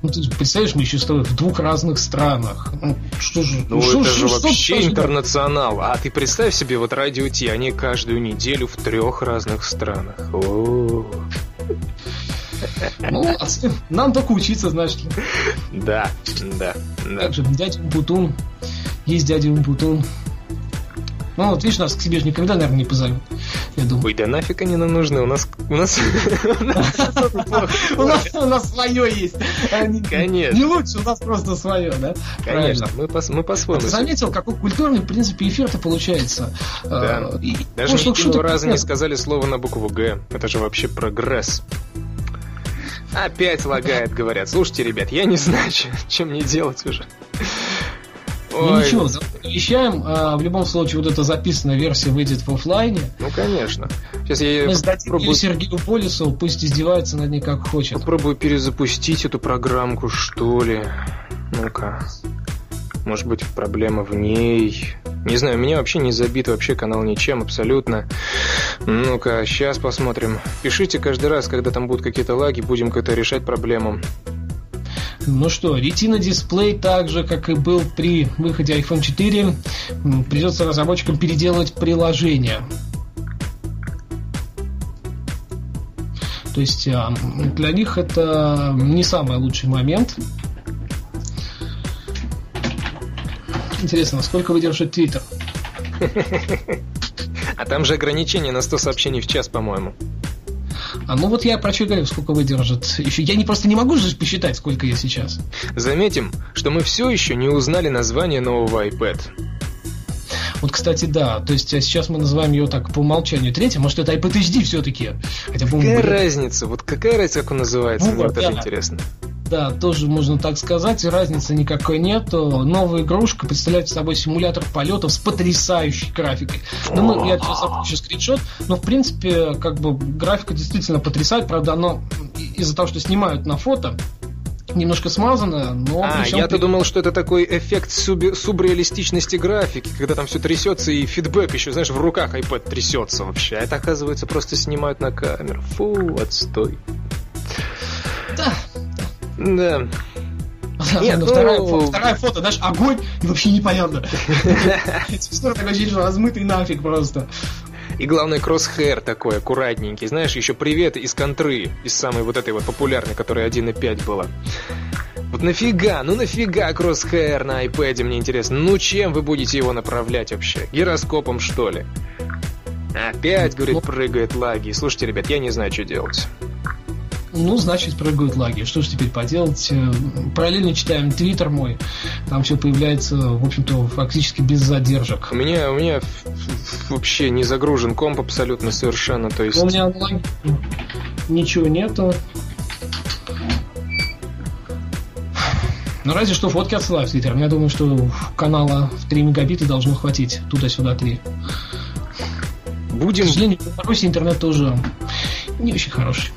S2: Ну, ты представляешь, мы еще с тобой в двух разных странах. Ну,
S1: что же? Ну, что, это что, же что, вообще что, интернационал. А ты представь себе, вот радио Ти, они каждую неделю в трех разных странах.
S2: Ну, а нам только учиться, знаешь ли.
S1: Да, да,
S2: да. Также дядя Умпутун. Есть дядя Умпутун. Ну, вот видишь, нас к себе же никогда, наверное, не позовут. Я думаю.
S1: Ой, да нафиг они нам нужны? У нас... У нас...
S2: У нас свое есть.
S1: Конечно.
S2: Не лучше, у нас просто свое, да?
S1: Конечно. Мы по-своему.
S2: Ты заметил, какой культурный, в принципе, эфир-то получается?
S1: Да. А, Даже ни единого раза не сказали слово на букву Г. Это же вообще прогресс. Опять лагает, говорят. Слушайте, ребят, я не знаю, чем мне делать уже.
S2: Ну ничего, обещаем. А, в любом случае, вот эта записанная версия выйдет в офлайне.
S1: Ну, конечно. Сейчас я
S2: Мы попробую... Сергею Полису, пусть издевается над ней как хочет.
S1: Попробую перезапустить эту программку, что ли. Ну-ка. Может быть, проблема в ней. Не знаю, у меня вообще не забит вообще канал ничем абсолютно. Ну-ка, сейчас посмотрим. Пишите каждый раз, когда там будут какие-то лаги, будем как-то решать проблему.
S2: Ну что, Retina дисплей, так же как и был при выходе iPhone 4, придется разработчикам переделать приложение. То есть а, для них это не самый лучший момент. Интересно, сколько выдержит Twitter?
S1: А там же ограничение на 100 сообщений в час, по-моему.
S2: А ну вот я про что говорю, сколько выдержит. Еще я не просто не могу же посчитать, сколько я сейчас.
S1: Заметим, что мы все еще не узнали название нового iPad.
S2: Вот, кстати, да. То есть а сейчас мы называем ее так по умолчанию третья. Может, это iPad HD все-таки?
S1: Хотя, какая разница? Вот какая разница, как он называется? Ну, Мне вот, даже интересно.
S2: Да, тоже можно так сказать, разницы никакой нет. Новая игрушка представляет собой симулятор полетов с потрясающей графикой. Ну, ну я сейчас запущу скриншот, но в принципе, как бы графика действительно потрясает, правда, оно из-за того, что снимают на фото, немножко смазано, но...
S1: А, я-то думал, что это такой эффект суб- субреалистичности графики, когда там все трясется и фидбэк еще, знаешь, в руках iPad трясется вообще. А это, оказывается, просто снимают на камеру. Фу, отстой.
S2: Да.
S1: Да.
S2: Нет, ну, вторая, фото, вторая фото, знаешь, огонь, и вообще непонятно. Текстура такой ощущение, размытый нафиг просто.
S1: И главное, кроссхэр такой аккуратненький. Знаешь, еще привет из контры, из самой вот этой вот популярной, которая 1.5 была. Вот нафига, ну нафига кроссхэр на iPad, мне интересно. Ну чем вы будете его направлять вообще? Гироскопом, что ли? Опять, говорит, прыгает лаги. Слушайте, ребят, я не знаю, что делать.
S2: Ну, значит, прыгают лаги. Что же теперь поделать? Э, параллельно читаем твиттер мой. Там все появляется, в общем-то, фактически без задержек.
S1: У меня, у меня вообще не загружен комп абсолютно совершенно. То есть...
S2: У меня лаги ничего нету. Ну, разве что фотки отсылаю в Твиттер. Я думаю, что канала в 3 мегабита должно хватить. Туда-сюда 3.
S1: Будем... К
S2: сожалению, в Беларуси интернет тоже не очень хороший.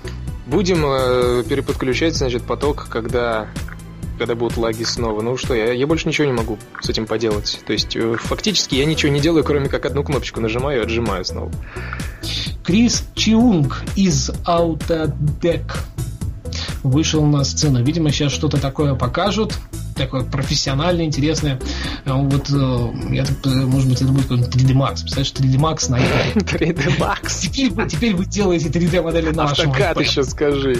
S1: Будем э, переподключать, значит, поток, когда когда будут лаги снова. Ну что, я, я больше ничего не могу с этим поделать. То есть, э, фактически я ничего не делаю, кроме как одну кнопочку нажимаю и отжимаю снова.
S2: Крис Чиунг из Autodeck вышел на сцену. Видимо, сейчас что-то такое покажут такое профессиональное, интересное. А вот, э, я, может быть, это будет какой-нибудь 3D Max. Представляешь, 3D Max на
S1: iPad. 3D Max.
S2: Теперь, вы, теперь вы делаете 3D модели нашего.
S1: Автокад еще скажи.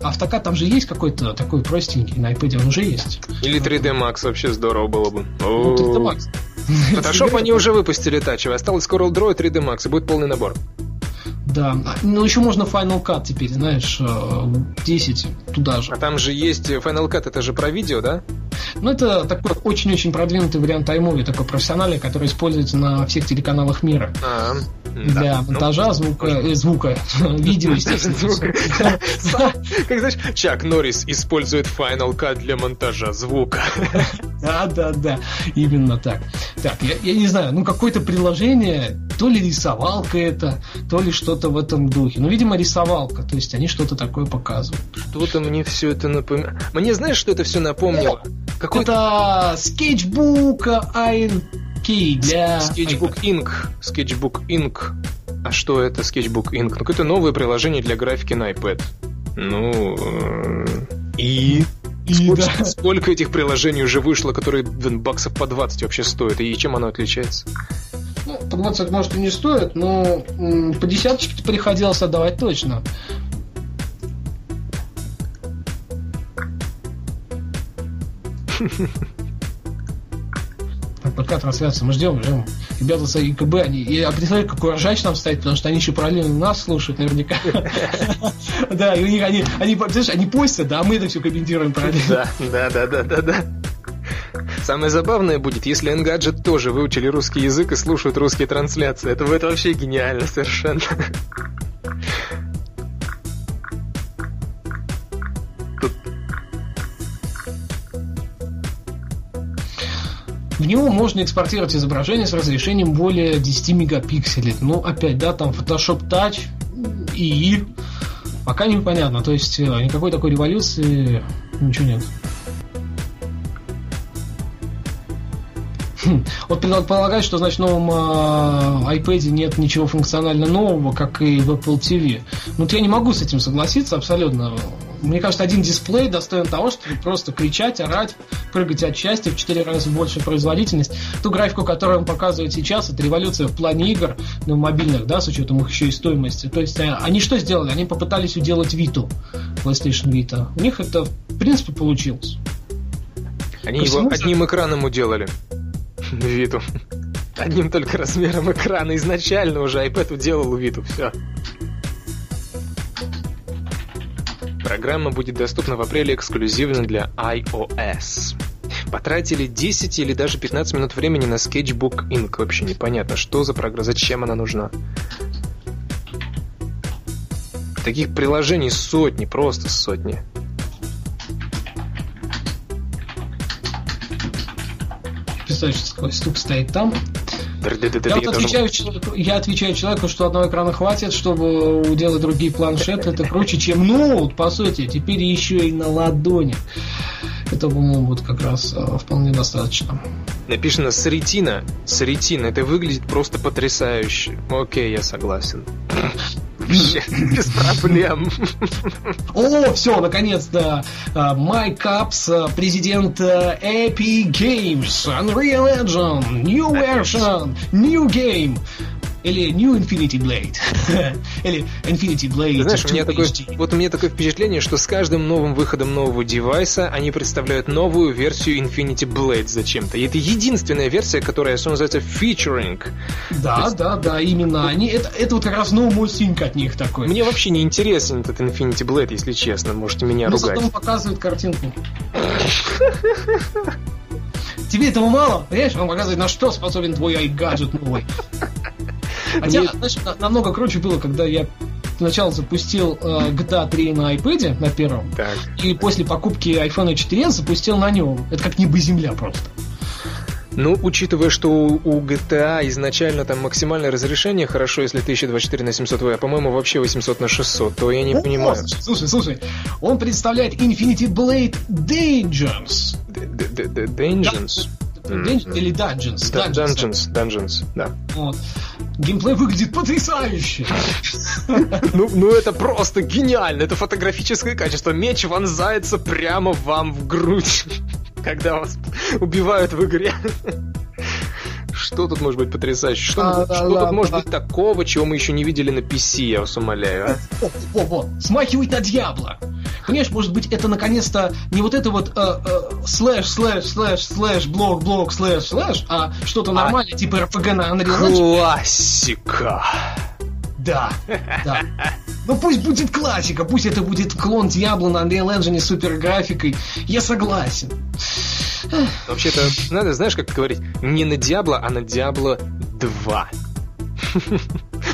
S2: Автокад там же есть какой-то такой простенький, на iPad он уже есть.
S1: Или 3D Max вообще здорово было бы. Ну, 3D Max. Photoshop они уже выпустили тачевый. Осталось Coral Draw и 3D Max, и будет полный набор.
S2: Да, ну еще можно Final Cut теперь, знаешь, 10 э, туда же.
S1: А там же есть Final Cut, это же про видео, да?
S2: Ну, это такой очень-очень продвинутый вариант iMovie, такой профессиональный, который используется на всех телеканалах мира. А, для да. Ну, монтажа, ну, звука, э, звука, видео, естественно.
S1: Как знаешь, Чак Норрис использует Final Cut для монтажа звука.
S2: Да, да, да, именно так. Так, я, я не знаю, ну какое-то приложение, то ли рисовалка это, то ли что-то в этом духе. Ну, видимо, рисовалка, то есть они что-то такое показывают.
S1: Что-то мне все это напоминает. Мне знаешь, что это все напомнило?
S2: Какой это скетчбук INK для...
S1: Sketchbook Ink. Sketchbook Ink. А что это Sketchbook Ink? Ну, какое-то новое приложение для графики на iPad. Ну, э, и... И сколько, да. сколько этих приложений уже вышло, которые баксов по 20 вообще стоят, и чем оно отличается?
S2: Ну, по 20 может и не стоит, но по десяточке приходилось отдавать точно. Пока трансляция, мы ждем, ждем. Ребята с ИКБ, они, я представляю, какой ржач там стоит, потому что они еще параллельно нас слушают наверняка. Да, и у них они, они, знаешь, они постят, да, а мы это все комментируем параллельно.
S1: Да, да, да, да, да. Самое забавное будет, если Engadget тоже выучили русский язык и слушают русские трансляции. Это, это вообще гениально совершенно.
S2: В него можно экспортировать изображение с разрешением более 10 мегапикселей. Ну, опять, да, там Photoshop Touch и пока непонятно. То есть э, никакой такой революции ничего нет. Хм. Вот предполагаю, что значит в новом э, iPad нет ничего функционально нового, как и в Apple TV. Ну, вот я не могу с этим согласиться абсолютно. Мне кажется, один дисплей достоин того, чтобы просто кричать, орать, прыгать от счастья в 4 раза больше производительность. Ту графику, которую он показывает сейчас, это революция в плане игр, ну, мобильных, да, с учетом их еще и стоимости. То есть э, они что сделали? Они попытались уделать Vita, PlayStation Vita. У них это, в принципе, получилось.
S1: Они его одним экраном уделали. Виту. Одним только размером экрана изначально уже iPad уделал Виту, все. Программа будет доступна в апреле эксклюзивно для iOS. Потратили 10 или даже 15 минут времени на Sketchbook Ink. Вообще непонятно, что за программа, зачем она нужна. Таких приложений сотни, просто сотни.
S2: представляешь, такой стук стоит там. Я, вот отвечаю человеку, я отвечаю человеку, что одного экрана хватит, чтобы уделать другие планшеты. Это круче, чем ноут, по сути. Теперь еще и на ладони. Это, по-моему, вот как раз э, вполне достаточно.
S1: Написано с ретина. С ретина. Это выглядит просто потрясающе. Окей, я согласен. Без проблем.
S2: О, все, наконец-то. Майк Капс, президент Epic Games, Unreal Engine, New Version, New Game или New Infinity Blade, или Infinity Blade.
S1: Знаешь, у меня такое, вот у меня такое впечатление, что с каждым новым выходом нового девайса они представляют новую версию Infinity Blade зачем-то. И это единственная версия, которая, что называется, featuring.
S2: Да, есть... да, да, именно они. Это, это вот как раз no more sync от них такой.
S1: Мне вообще не интересен этот Infinity Blade, если честно, можете меня Но ругать.
S2: Зато показывает картинку. Тебе этого мало? Понимаешь, он показывает, на что способен твой iGadget новый. Хотя, Мне... знаешь, намного круче было, когда я сначала запустил э, GTA 3 на iPad, на первом, так. и после покупки iPhone 4 запустил на нем. Это как небо земля просто.
S1: Ну, учитывая, что у GTA изначально там максимальное разрешение, хорошо, если 1024 на 700 а по-моему, вообще 800 на 600, то я не ну, понимаю.
S2: Слушай, слушай, он представляет Infinity Blade Dungeons.
S1: Dungeons?
S2: Или Dungeons.
S1: Dungeons, Dungeons, да. Вот.
S2: Геймплей выглядит потрясающе.
S1: Ну, ну это просто гениально. Это фотографическое качество. Меч вонзается прямо вам в грудь, когда вас убивают в игре. Что тут может быть потрясающе? Что, а, что да, тут может да. быть такого, чего мы еще не видели на PC, я вас умоляю? А?
S2: О, о, о, смахивает на Diablo. Понимаешь, может быть, это наконец-то не вот это вот э, э, slash, slash, slash, slash, блок, блок, slash, slash, а что-то а нормальное, типа RPG на Unreal
S1: Engine. Классика.
S2: Да, да. Ну пусть будет классика, пусть это будет клон Diablo на Unreal Engine с супер графикой. Я согласен.
S1: Вообще-то, надо, знаешь, как говорить, не на Diablo, а на Diablo 2.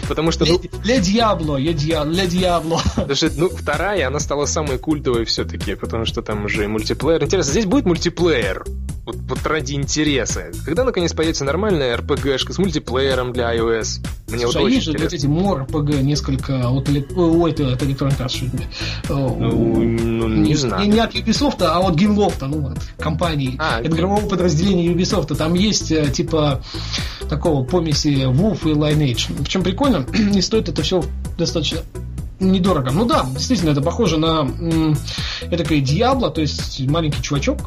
S1: Потому что... Ну,
S2: Ле Диабло, Ле Диабло.
S1: Потому что, ну, вторая, она стала самой культовой все-таки, потому что там уже мультиплеер. Интересно, здесь будет мультиплеер? Вот, вот ради интереса. Когда наконец появится нормальная RPG-шка с мультиплеером для iOS?
S2: Мне Слушай, вот а есть же вот эти мор RPG несколько от, ой, это, это Electronic Arts.
S1: Ну, ну, не, не знаю.
S2: Не, не от Ubisoft, а от Gameloft, ну, от компании, а, от игрового подразделения Ubisoft. Там есть э, типа такого помеси WoW и Lineage. Причем прикольно, и стоит это все достаточно недорого. Ну да, действительно, это похоже на это такое Диабло, то есть маленький чувачок,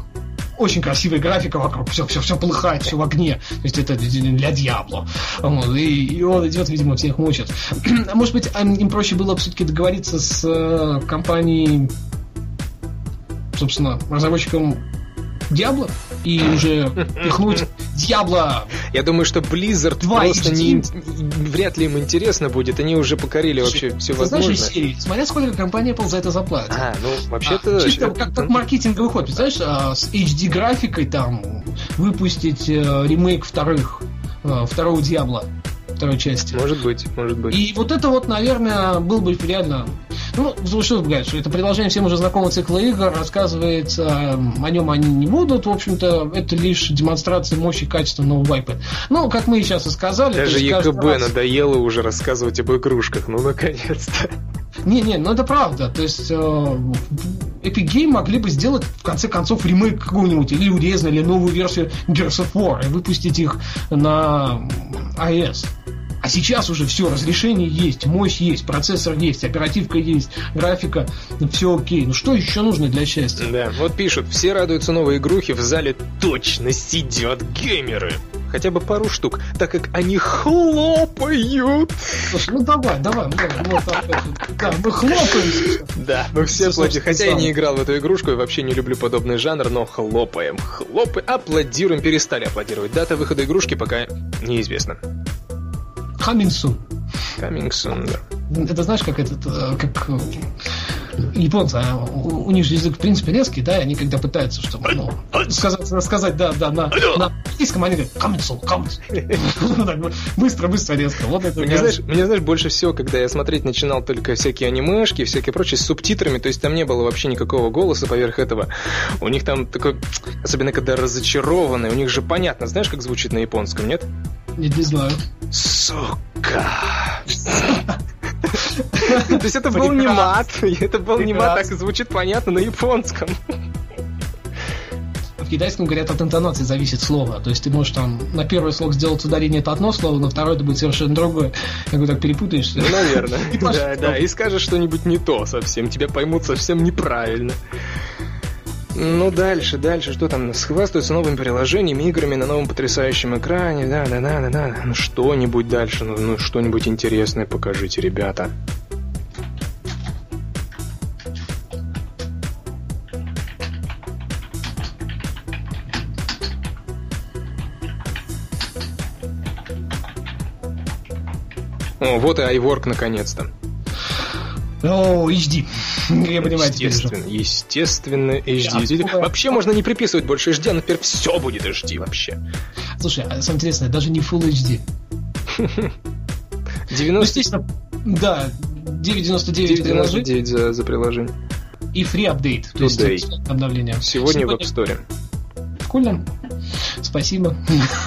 S2: очень красивая графика вокруг, все, все, все полыхает, все в огне. То есть это для. Вот, и, и он идет, видимо, всех мучит. А может быть, им проще было все-таки договориться с э, компанией, собственно, разработчиком Диабло и уже пихнуть Диабло.
S1: Я думаю, что Blizzard 2 просто не, вряд ли им интересно будет. Они уже покорили вообще все возможное. Знаешь,
S2: серии, смотря сколько компания Apple за это заплатит.
S1: А, ну вообще-то... А,
S2: чисто как, как маркетинговый ход. Представляешь, а, с HD графикой там выпустить а, ремейк вторых, а, второго Диабло второй части.
S1: Может быть, может быть.
S2: И вот это вот, наверное, был бы реально... Ну, что сказать, что это предложение всем уже знакомого цикла игр, рассказывается, о нем они не будут, в общем-то, это лишь демонстрация мощи и качества нового iPad. Ну, как мы сейчас и сказали...
S1: Даже ЕКБ раз... надоело уже рассказывать об игрушках, ну, наконец-то.
S2: Не-не, ну это правда. То есть э, Epic Game могли бы сделать в конце концов ремейк какого-нибудь или урезан, или новую версию Gears of War и выпустить их на iOS. А сейчас уже все, разрешение есть, мощь есть, процессор есть, оперативка есть, графика, все окей. Ну что еще нужно для счастья?
S1: Да, вот пишут, все радуются новой игрухе, в зале точно сидят геймеры. Хотя бы пару штук, так как они хлопают.
S2: Слушай, ну давай, давай, мы, вот, да, мы хлопаем.
S1: Да, мы все платим. Хотя я не играл в эту игрушку и вообще не люблю подобный жанр, но хлопаем, хлопаем, аплодируем, перестали аплодировать. Дата выхода игрушки пока неизвестна.
S2: Coming soon.
S1: Coming soon, да.
S2: Это знаешь, как этот, э, как э, японцы, а у, у них же язык в принципе резкий, да, и они когда пытаются, чтобы, ну, сказать, рассказать, да, да, на, на английском, они говорят, soon, coming soon. Быстро, быстро, резко. Вот это
S1: мне, знаешь, мне, знаешь, больше всего, когда я смотреть начинал только всякие анимешки, всякие прочие с субтитрами, то есть там не было вообще никакого голоса поверх этого. У них там такой, особенно когда разочарованный, у них же понятно, знаешь, как звучит на японском, нет?
S2: Не, не знаю.
S1: Сука. То есть это был не мат, это был не мат, так и звучит понятно на японском.
S2: В китайском говорят от интонации зависит слово. То есть ты можешь там на первый слог сделать ударение это одно слово, на второй это будет совершенно другое. Я говорю, так перепутаешься.
S1: Ну, наверное. Да, да, и скажешь что-нибудь не то совсем, тебя поймут совсем неправильно. Ну, дальше, дальше, что там? Схвастаются новыми приложениями, играми на новом потрясающем экране. Да, да, да, да, да. Ну, что-нибудь дальше, ну, ну что-нибудь интересное покажите, ребята. О, вот и iWork наконец-то.
S2: О, HD. Я понимаю,
S1: естественно, естественно, HD. Да, вообще можно не приписывать больше HD, а теперь все будет HD вообще.
S2: Слушай, а самое интересное, даже не Full HD.
S1: 90... Ну, естественно,
S2: да, 9.99 приложение.
S1: за, за приложение.
S2: И free update, то есть обновление.
S1: Сегодня, Сегодня в App Store.
S2: Прикольно. Спасибо.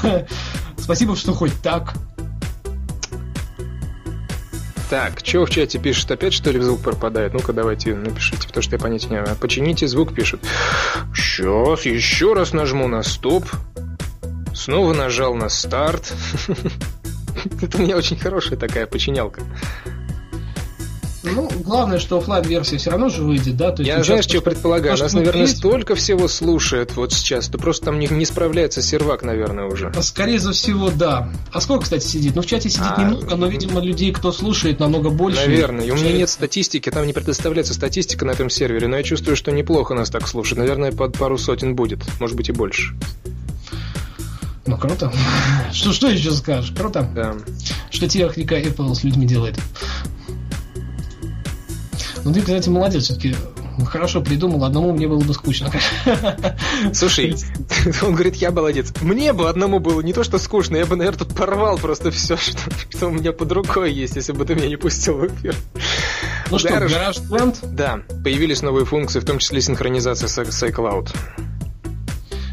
S2: Спасибо, что хоть так.
S1: Так, что в чате пишет? Опять что ли звук пропадает? Ну-ка давайте напишите, потому что я понятия не имею. Почините звук, пишет. Сейчас, еще раз нажму на стоп. Снова нажал на старт. Это у меня очень хорошая такая починялка.
S2: Ну, главное, что офлайн версия все равно же выйдет, да?
S1: То есть Я знаешь, что предполагаю? Нас, наверное, есть... столько всего слушает вот сейчас, что просто там не, не справляется сервак, наверное, уже.
S2: А скорее за всего, да. А сколько, кстати, сидит? Ну, в чате сидит а... немного, но, видимо, людей, кто слушает, намного больше.
S1: Наверное. И у меня нет статистики, там не предоставляется статистика на этом сервере, но я чувствую, что неплохо нас так слушают. Наверное, под пару сотен будет, может быть и больше.
S2: Ну, круто. Что, что еще скажешь? Круто.
S1: Да.
S2: Что техника Apple с людьми делает. Ну ты, кстати, молодец, все-таки хорошо придумал, одному мне было бы скучно.
S1: Слушай, он говорит, я молодец. Мне бы одному было не то, что скучно, я бы, наверное, тут порвал просто все, что, что у меня под рукой есть, если бы ты меня не пустил в эфир.
S2: Ну что, гараж Band?
S1: Да, появились новые функции, в том числе синхронизация с iCloud.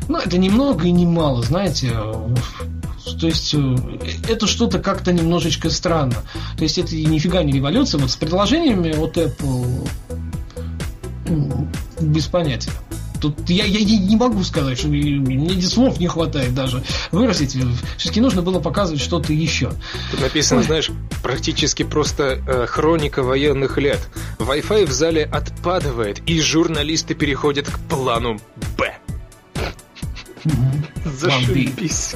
S2: Ну, это немного и не мало, знаете. То есть э, это что-то как-то немножечко странно. То есть это нифига не революция. Вот с приложениями от Apple ну, без понятия. Тут я, я, я не могу сказать, что мне слов не хватает даже выразить. Все-таки нужно было показывать что-то еще.
S1: Тут написано, Ой. знаешь, практически просто э, хроника военных лет. Wi-Fi в зале отпадывает, и журналисты переходят к плану Б. Зашибись.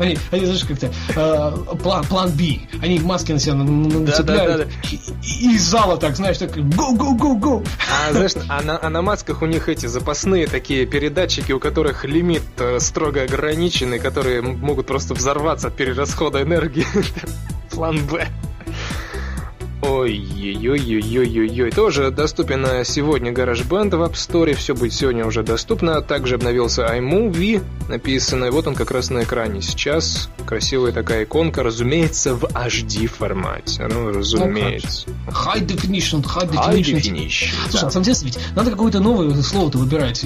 S2: Они, они знаешь, как-то э, план, план B. Они маски на себя нацепляют. Да, да, да, да. И, и из зала так, знаешь, так go, go, go, go.
S1: А, знаешь, а на, а на масках у них эти запасные такие передатчики, у которых лимит э, строго ограниченный, которые могут просто взорваться от перерасхода энергии. План Б. Ой-ой-ой-ой-ой-ой. Тоже доступен сегодня GarageBand в App Store. Все будет сегодня уже доступно. Также обновился iMovie. Написано, и вот он как раз на экране. Сейчас красивая такая иконка, разумеется, в HD формате. Ну, разумеется.
S2: High definition, high definition. High definition Слушай,
S1: да.
S2: на самом деле, ведь надо какое-то новое слово-то выбирать.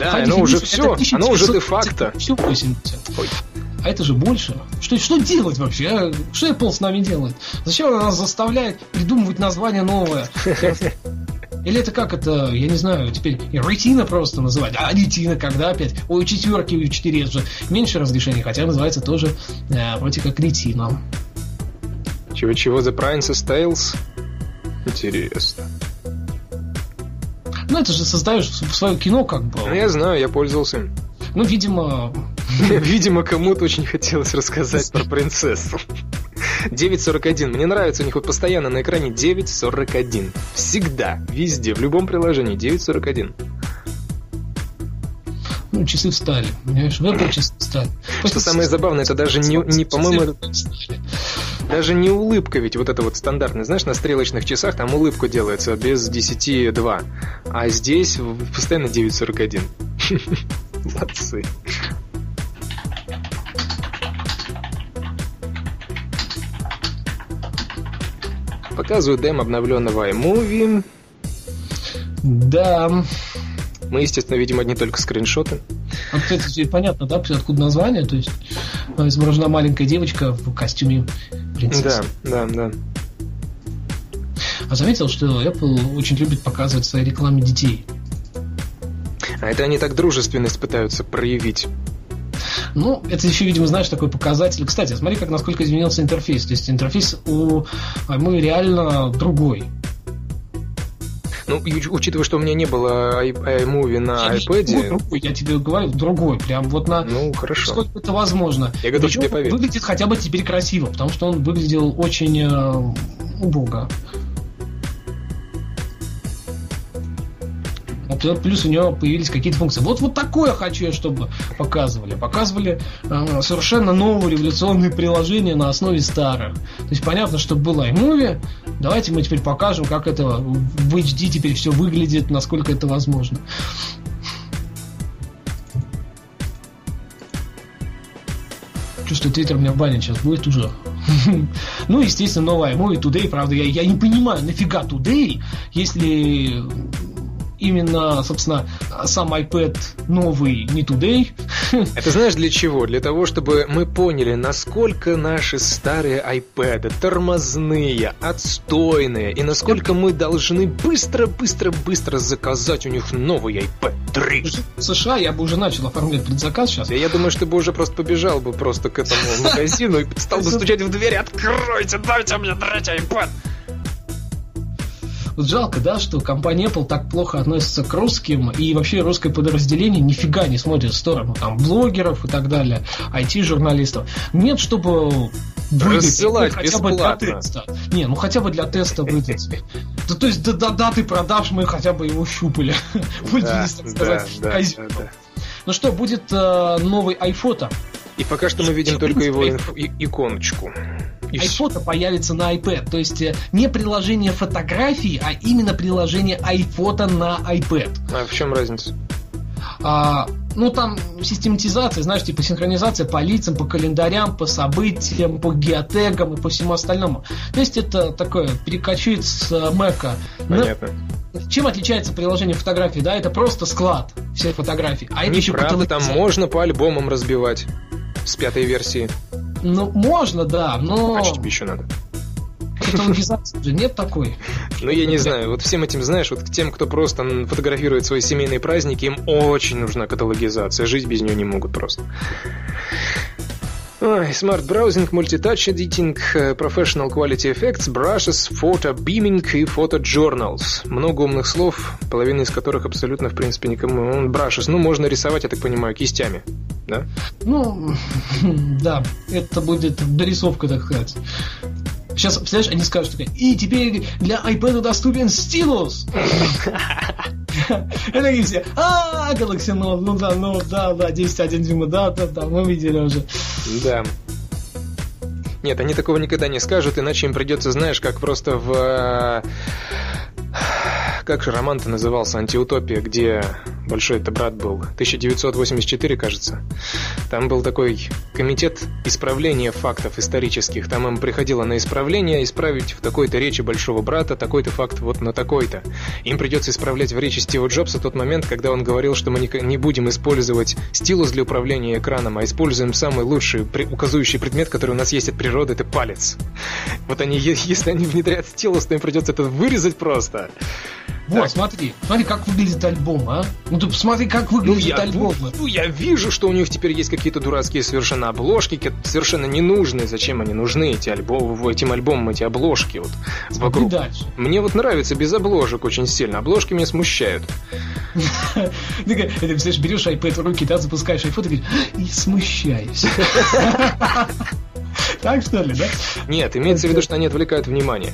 S1: Да, оно уже все, оно уже де-факто.
S2: Ой. А это же больше. Что, что делать вообще? А? Что Apple с нами делает? Зачем она нас заставляет придумывать название новое? Или это как это, я не знаю, теперь ретина просто называть. А ретина когда опять? Ой, четверки, у 4 же меньше разрешений, хотя называется тоже э, вроде как ретина.
S1: Чего-чего, The Princess Tales? Интересно.
S2: Ну, это же создаешь свое кино, как бы.
S1: Ну, я знаю, я пользовался.
S2: Ну, видимо...
S1: Видимо, кому-то очень хотелось рассказать про принцессу. 9.41. Мне нравится, у них вот постоянно на экране 9.41. Всегда, везде, в любом приложении 9.41.
S2: Ну, часы встали. Понимаешь, в Apple часы встали.
S1: Что самое забавное, это даже не, не по-моему, даже не улыбка ведь вот это вот стандартная. Знаешь, на стрелочных часах там улыбка делается без 10.2. А здесь постоянно 9.41. Молодцы. Показываю дем обновленного iMovie.
S2: Да.
S1: Мы, естественно, видим одни только скриншоты.
S2: Вот это теперь понятно, да, откуда название, то есть э, изображена маленькая девочка в костюме принцессы.
S1: Да, да, да.
S2: А заметил, что Apple очень любит показывать в своей рекламе детей.
S1: А это они так дружественность пытаются проявить.
S2: Ну, это еще, видимо, знаешь, такой показатель. Кстати, смотри, как насколько изменился интерфейс. То есть интерфейс у мы реально другой.
S1: Ну, учитывая, что у меня не было iMovie на iPad.
S2: Другой, я тебе говорю, другой. Прям вот на...
S1: Ну, хорошо.
S2: Сколько это возможно.
S1: Я готов Причем тебе поверить.
S2: выглядит хотя бы теперь красиво, потому что он выглядел очень э, убого. Плюс у него появились какие-то функции. Вот вот такое хочу я, чтобы показывали. Показывали э, совершенно новые революционные приложения на основе старых. То есть понятно, что было iMovie. Давайте мы теперь покажем, как это в HD теперь все выглядит, насколько это возможно. Чувствую, Твиттер меня бане сейчас будет уже. ну, естественно, новая iMovie Today, правда, я, я не понимаю, нафига Today, если именно, собственно, сам iPad новый не today.
S1: Это знаешь для чего? Для того, чтобы мы поняли, насколько наши старые iPad тормозные, отстойные, и насколько мы должны быстро-быстро-быстро заказать у них новый iPad 3.
S2: В США я бы уже начал оформлять предзаказ сейчас.
S1: Я думаю, что ты бы уже просто побежал бы просто к этому магазину и стал бы стучать в дверь, откройте, дайте мне третий iPad.
S2: Вот жалко, да, что компания Apple так плохо относится к русским, и вообще русское подразделение нифига не смотрит в сторону там блогеров и так далее, IT-журналистов. Нет, чтобы
S1: выдать хотя бесплатно. бы для теста.
S2: Не, ну хотя бы для теста выдать. Да, то есть до, до даты продаж мы хотя бы его щупали. Пользовались, так сказать, Ну что, будет э, новый iPhone.
S1: И пока что мы видим только его иконочку
S2: iPhone появится на iPad. То есть э, не приложение фотографий, а именно приложение iPhone на iPad.
S1: А в чем разница?
S2: А, ну, там систематизация, знаешь, типа синхронизация по лицам, по календарям, по событиям, по геотегам и по всему остальному. То есть это такое перекочует с Mac.
S1: Понятно.
S2: Но чем отличается приложение фотографий? Да, это просто склад всех фотографий. А это еще
S1: правда, там можно по альбомам разбивать с пятой версии.
S2: Ну, можно, да, но...
S1: А что тебе еще надо?
S2: Каталогизации же нет такой.
S1: Ну, я не знаю. Вот всем этим, знаешь, вот тем, кто просто фотографирует свои семейные праздники, им очень нужна каталогизация. Жить без нее не могут просто. Ой, Smart Browsing, Multitouch Editing, э, Professional Quality Effects, Brushes, Photo Beaming и Photo Journals. Много умных слов, половина из которых абсолютно, в принципе, никому... Brushes, ну, можно рисовать, я так понимаю, кистями, да?
S2: Ну, да, это будет дорисовка, так сказать. Сейчас, представляешь, они скажут, и теперь для iPad доступен стилус. Такие все, а Galaxy Note, ну да, ну да, да, 10.1 дюйма, да, да, да, мы видели уже.
S1: Да. Нет, они такого никогда не скажут, иначе им придется, знаешь, как просто в как же роман-то назывался, «Антиутопия», где большой это брат был, 1984, кажется. Там был такой комитет исправления фактов исторических. Там им приходило на исправление исправить в такой-то речи большого брата такой-то факт вот на такой-то. Им придется исправлять в речи Стива Джобса тот момент, когда он говорил, что мы не будем использовать стилус для управления экраном, а используем самый лучший указывающий предмет, который у нас есть от природы, это палец. Вот они, если они внедрят стилус, то им придется это вырезать просто.
S2: Вот, так. смотри, смотри, как выглядит альбом, а? Ну ты посмотри, как выглядит ну, я, альбом.
S1: Ну, я вижу, что у них теперь есть какие-то дурацкие совершенно обложки, совершенно ненужные. Зачем они нужны, эти альбомы, этим альбомам эти обложки вот
S2: вокруг. Дальше.
S1: Мне вот нравится без обложек очень сильно. Обложки меня смущают.
S2: Ты, представляешь, берешь iPad в руки, да, запускаешь iPhone и говоришь, и смущаюсь. Так что ли, да?
S1: Нет, имеется в виду, что они отвлекают внимание.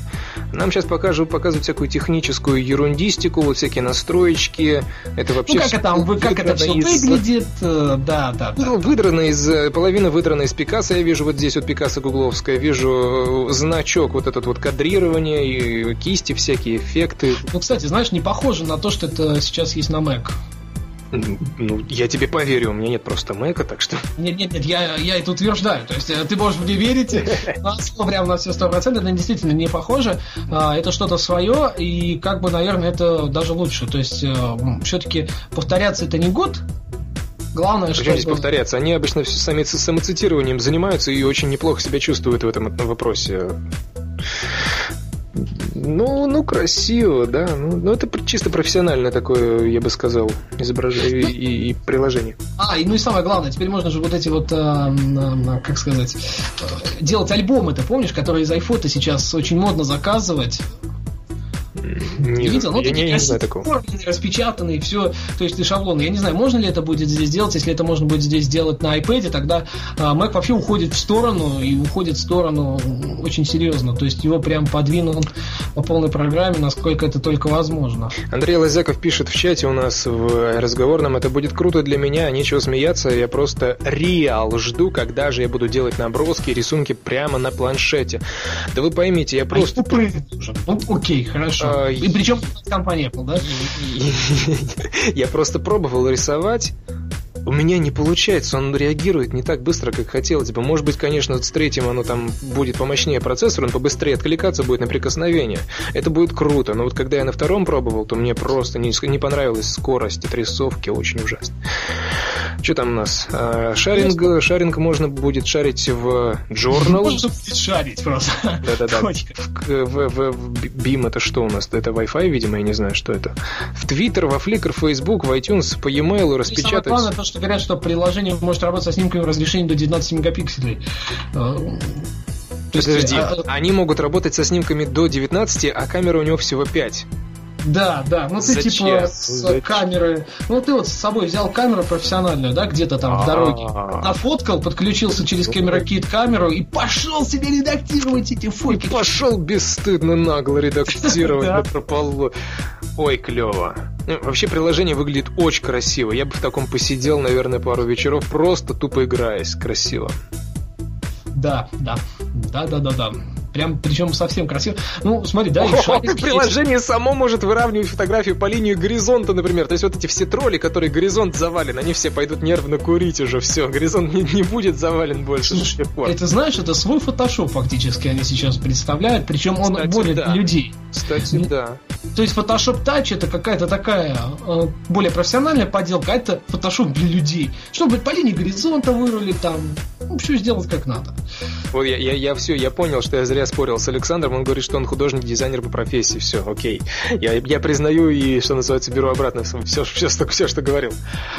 S1: Нам сейчас покажут, показывают всякую техническую ерундистику, вот всякие настроечки. Это вообще...
S2: Ну, как это, вы, как это все из... выглядит, э, да, да, да.
S1: Ну, выдрано из... Э, половина выдрана из Пикассо, я вижу вот здесь вот Пикассо гугловская, вижу э, значок, вот этот вот кадрирование, и кисти, всякие эффекты.
S2: Ну, кстати, знаешь, не похоже на то, что это сейчас есть на Mac.
S1: Ну, я тебе поверю, у меня нет просто Мэка, так что...
S2: Нет, нет, нет, я, я это утверждаю. То есть э, ты можешь мне верить на прям на все сто процентов, это действительно не похоже. А, это что-то свое, и как бы, наверное, это даже лучше. То есть э, все-таки повторяться это не год, Главное, что...
S1: здесь повторяться? Они обычно все сами самоцитированием занимаются и очень неплохо себя чувствуют в этом вопросе. Ну, ну, красиво, да. Ну, ну, это чисто профессиональное такое, я бы сказал, изображение ну, и, и приложение.
S2: А, и ну и самое главное, теперь можно же вот эти вот, э, э, как сказать, э, делать альбомы, ты помнишь, которые из айфота сейчас очень модно заказывать.
S1: Не, видел? Ну, я не, не знаю такого.
S2: распечатанные, все, то есть шаблоны. Я не знаю, можно ли это будет здесь делать, если это можно будет здесь делать на iPad, тогда а, Mac вообще уходит в сторону, и уходит в сторону очень серьезно. То есть его прям подвинул по полной программе, насколько это только возможно.
S1: Андрей Лазяков пишет в чате у нас в разговорном, это будет круто для меня, нечего смеяться, я просто реал жду, когда же я буду делать наброски, рисунки прямо на планшете. Да вы поймите, я просто...
S2: А ну, окей, хорошо. А, и причем компания Apple, да?
S1: Я просто пробовал рисовать. У меня не получается, он реагирует не так быстро, как хотелось бы. Может быть, конечно, с третьим оно там будет помощнее процессор, он побыстрее откликаться будет на прикосновение. Это будет круто, но вот когда я на втором пробовал, то мне просто не, не понравилась скорость отрисовки, очень ужасно. Что там у нас? А, шаринг, шаринг можно будет шарить в Journal.
S2: Можно будет шарить просто.
S1: Да-да-да. В, в, в, BIM это что у нас? Это Wi-Fi, видимо, я не знаю, что это. В Twitter, во Flickr, Facebook, в iTunes, по e-mail распечатать. Самое
S2: главное то, что говорят, что приложение может работать со снимками в разрешении до 19 мегапикселей.
S1: А, Подожди, а, они могут работать со снимками до 19, а камера у него всего 5.
S2: Да, да. Ну ты Зачем? типа с Зачем? камеры. Ну ты вот с собой взял камеру профессиональную, да, где-то там в дороге. Нафоткал, подключился через камера кит камеру и пошел себе редактировать эти фотки.
S1: Пошел бесстыдно нагло редактировать на прополу. Ой, клево. Ну, вообще приложение выглядит очень красиво. Я бы в таком посидел, наверное, пару вечеров, просто тупо играясь. Красиво.
S2: Да, да. Да, да, да, да. Прям, причем совсем красиво. Ну, смотри, да,
S1: шарик, Приложение само может выравнивать фотографию по линии горизонта, например. То есть вот эти все тролли, которые горизонт завален, они все пойдут нервно курить уже, все. Горизонт не, не будет завален больше. Слушай,
S2: это знаешь, это свой фотошоп фактически они сейчас представляют, причем он Кстати, более да. людей.
S1: Кстати, да.
S2: То есть Photoshop Touch это какая-то такая э, более профессиональная поделка, а это Photoshop для людей. Чтобы по линии горизонта вырулить там, ну, все сделать как надо.
S1: Вот я, я, я все, я понял, что я зря спорил с Александром, он говорит, что он художник-дизайнер по профессии, все, окей. Я, я признаю и, что называется, беру обратно все, все, все, что, все, что говорил.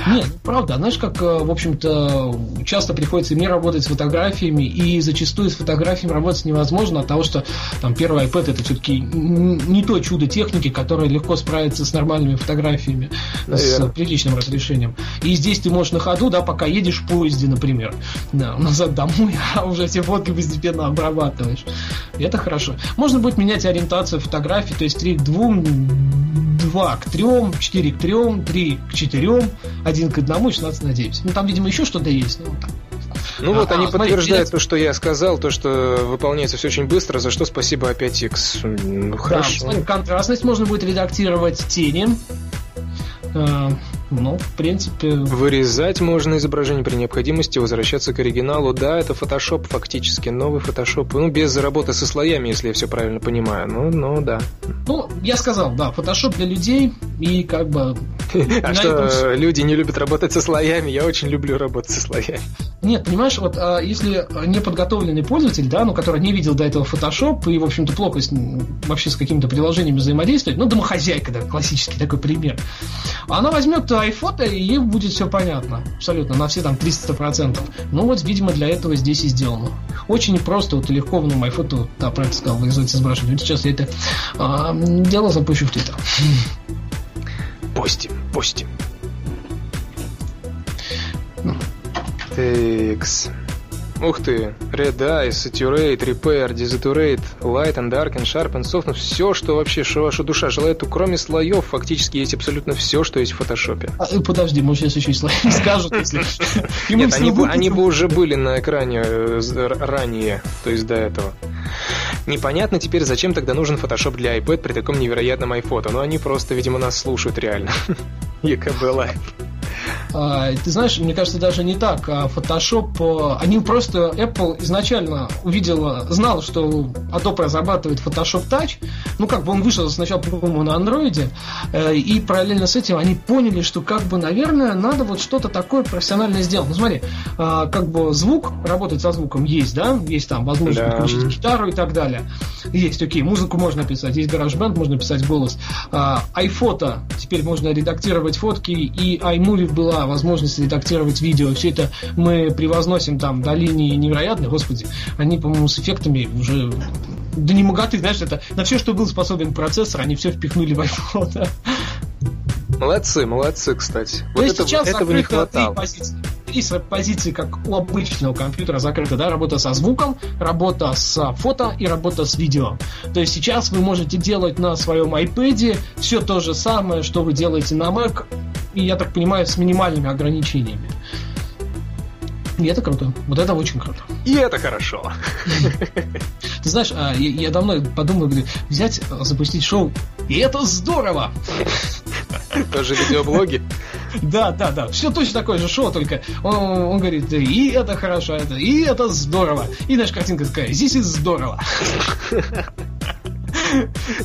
S2: Нет, ну, правда, знаешь, как, э, в общем-то, часто приходится мне работать с фотографиями, и зачастую с фотографиями работать невозможно от того, что там первый iPad это все-таки не то чудо техники, которое легко справится с нормальными фотографиями, Наверное. с приличным разрешением. И здесь ты можешь на ходу, да, пока едешь в поезде, например, да, назад домой, а уже все фотки постепенно обрабатываешь. И это хорошо. Можно будет менять ориентацию фотографий, то есть 3 к 2, 2 к 3, 4 к 3, 3 к 4, 1 к 1, 16 на 9. Ну, там, видимо, еще что-то есть. Ну,
S1: там. Ну вот, а, они смотри, подтверждают то, что я сказал, то, что выполняется все очень быстро, за что спасибо опять X. Ну, хорошо. Да, смотри,
S2: контрастность можно будет редактировать тени. Ну, в принципе...
S1: Вырезать можно изображение при необходимости, возвращаться к оригиналу. Да, это Photoshop фактически, новый Photoshop. Ну, без работы со слоями, если я все правильно понимаю. Ну, ну, да.
S2: Ну, я сказал, да, Photoshop для людей и как бы...
S1: А что, люди не любят работать со слоями? Я очень люблю работать со слоями.
S2: Нет, понимаешь, вот а, если неподготовленный пользователь, да, ну, который не видел до этого Photoshop и, в общем-то, плохо с, вообще с какими-то приложениями взаимодействует, ну, домохозяйка, да, классический такой пример, она возьмет iPhone, и будет все понятно. Абсолютно, на все там 300%. Ну вот, видимо, для этого здесь и сделано. Очень просто, вот легко в новом iPhone, да, правильно сказал, вырезать изображение. Сейчас я это а, дело запущу в Twitter.
S1: Постим, постим. Текс. Ух ты, Red Eye, Saturate, Repair, Desaturate, Light and Darken, Sharpen, Soften, все, что вообще, что ваша душа желает, кроме слоев, фактически есть абсолютно все, что есть в фотошопе.
S2: А, э, подожди, может сейчас еще и слои скажут, если...
S1: Нет, они бы, они бы уже были на экране э, ранее, то есть до этого. Непонятно теперь, зачем тогда нужен Photoshop для iPad при таком невероятном iPhone. Но они просто, видимо, нас слушают реально. ЕКБ Live.
S2: А, ты знаешь, мне кажется, даже не так. А Photoshop, э, они просто, Apple изначально увидела, знал, что Adobe разрабатывает Photoshop Touch. Ну, как бы он вышел сначала, по-моему, на Android. Э, и параллельно с этим они поняли, что, как бы, наверное, надо вот что-то такое профессиональное сделать. Ну, смотри, а, как бы звук, работать со звуком есть, да? Есть там возможность да. подключить гитару и так далее. Есть, окей, музыку можно писать, есть GarageBand, можно писать голос. iPhoto, теперь можно редактировать фотки, и iMovie была возможность редактировать видео. Все это мы превозносим там до линии невероятной, господи, они, по-моему, с эффектами уже да не моготы, знаешь, это на все, что был способен процессор, они все впихнули в iPhone.
S1: Молодцы, молодцы, кстати.
S2: Вот это, сейчас этого не хватало. Три позиции. Три позиции, как у обычного компьютера, закрыты, да, работа со звуком, работа с фото и работа с видео. То есть сейчас вы можете делать на своем iPad все то же самое, что вы делаете на Mac, и, я так понимаю, с минимальными ограничениями. И это круто. Вот это очень круто.
S1: И это хорошо.
S2: Ты знаешь, а, я давно подумал, взять, запустить шоу, и это здорово!
S1: Тоже видеоблоги?
S2: Да, да, да. Все точно такое же шоу, только он, он говорит, и это хорошо, это, и это здорово. И наша картинка такая, здесь и здорово.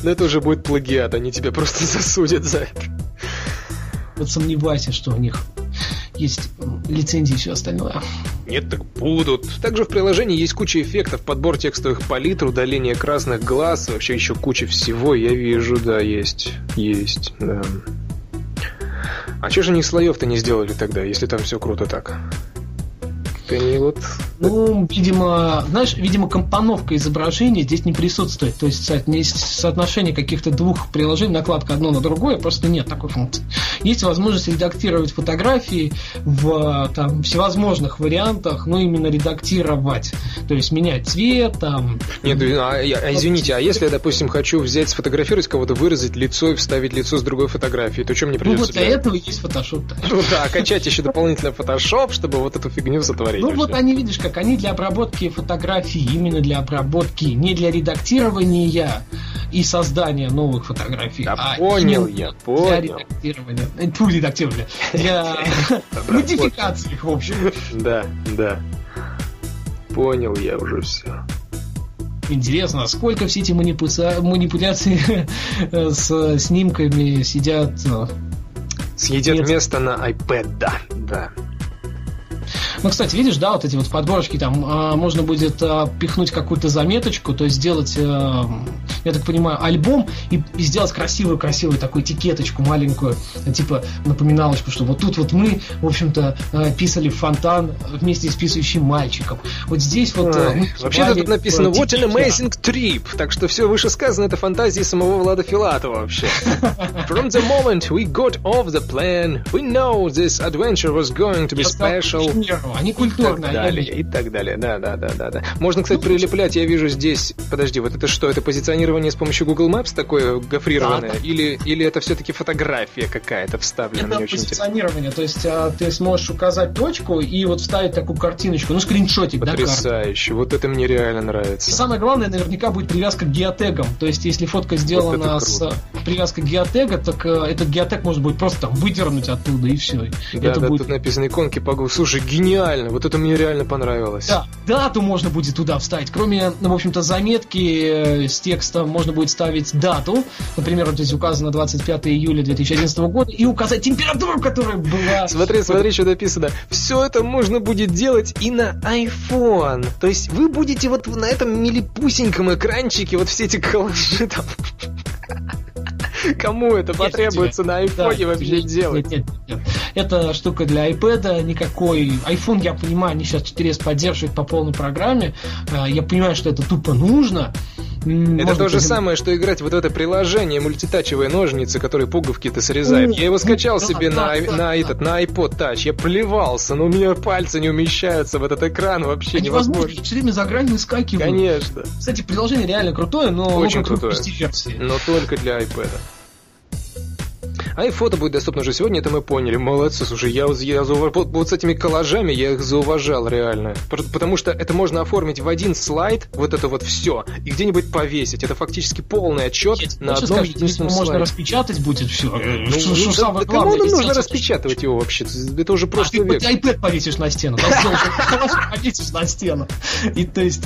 S1: Но это уже будет плагиат, они тебя просто засудят за это.
S2: Вот сомневайся, что у них есть лицензии и все остальное.
S1: Нет, так будут. Также в приложении есть куча эффектов, подбор текстовых палитр, удаление красных глаз, вообще еще куча всего, я вижу, да, есть. Есть, да. А что же они слоев-то не сделали тогда, если там все круто так?
S2: Они вот... Ну, видимо, знаешь, видимо, компоновка изображения здесь не присутствует. То есть соотношение каких-то двух приложений, накладка одно на другое, просто нет такой функции. Есть возможность редактировать фотографии в там, всевозможных вариантах, но именно редактировать. То есть менять цвет, там...
S1: Нет, а, а, извините, а если я, допустим, хочу взять, сфотографировать кого-то, выразить лицо и вставить лицо с другой фотографии, то что мне придется
S2: Ну, вот для этого есть Photoshop.
S1: Ну да, качать еще дополнительно Photoshop, чтобы вот эту фигню сотворить.
S2: Ну вот они, видишь, как они для обработки фотографий, именно для обработки, не для редактирования и создания новых фотографий.
S1: Да а понял я, понял. Для
S2: редактирования. Фу, э, редактирования. Для модификации их, в общем.
S1: Да, да. Понял я уже все.
S2: Интересно, сколько все эти манипуляции с снимками сидят э,
S1: Съедет место на iPad, да, да.
S2: Ну, кстати, видишь, да, вот эти вот подборочки, там э, можно будет э, пихнуть какую-то заметочку, то есть сделать, э, я так понимаю, альбом и, и сделать красивую-красивую такую этикеточку маленькую, типа напоминалочку, что вот тут вот мы, в общем-то, э, писали фонтан вместе с писающим мальчиком. Вот здесь вот...
S1: Э, Вообще-то тут написано What an amazing trip, так что все вышесказано это фантазии самого Влада Филатова вообще. From the moment we got off the plane, we know this adventure was going to be special
S2: они культурные.
S1: И так далее, и так далее. Да, да, да, да, да. Можно, кстати, ну, прилеплять, я вижу здесь. Подожди, вот это что? Это позиционирование с помощью Google Maps такое гофрированное? Да, да. Или, или это все-таки фотография какая-то вставлена?
S2: Это позиционирование, то есть а, ты сможешь указать точку и вот вставить такую картиночку, ну, скриншотик,
S1: Потрясающе, да, вот это мне реально нравится.
S2: И самое главное, наверняка будет привязка к геотегам. То есть, если фотка сделана вот с привязкой геотега, так э, этот геотег можно будет просто там выдернуть оттуда и все.
S1: Да, это да, будет... тут написано иконки по Google. Слушай, гениально Гениально, вот это мне реально понравилось.
S2: Да, дату можно будет туда вставить. Кроме, ну, в общем-то, заметки э, с текстом можно будет ставить дату. Например, вот здесь указано 25 июля 2011 года. И указать температуру, которая была.
S1: Смотри, смотри, что написано. Все это можно будет делать и на iPhone. То есть вы будете вот на этом милипусеньком экранчике вот все эти коллажи там Кому это потребуется на айфоне вообще делать? Нет, нет, нет.
S2: Это штука для iPad никакой. iPhone, я понимаю, они сейчас 4S поддерживают по полной программе. А, я понимаю, что это тупо нужно.
S1: Это то же самое, что играть вот в это приложение мультитачевые ножницы, которые пуговки-то срезают. Я его скачал себе на, на этот на iPod Touch. Я плевался, но у меня пальцы не умещаются в этот экран вообще невозможно.
S2: Все время за грань выскакивают.
S1: Конечно.
S2: Кстати, приложение реально крутое, но
S1: очень крутое. Но только для iPad. А и фото будет доступно уже сегодня, это мы поняли. Молодцы, слушай, я, я зауваж... вот, вот с этими коллажами я их зауважал реально. Потому что это можно оформить в один слайд, вот это вот все, и где-нибудь повесить. Это фактически полный отчет Нет, на одном скажешь, единственном
S2: слайде. Можно распечатать будет все.
S1: Ну, что, ну, что да, самое да, главное, кому нужно распечатывать его вообще? Это уже прошлый а век.
S2: ты iPad повесишь на стену. Повесишь на стену. И то есть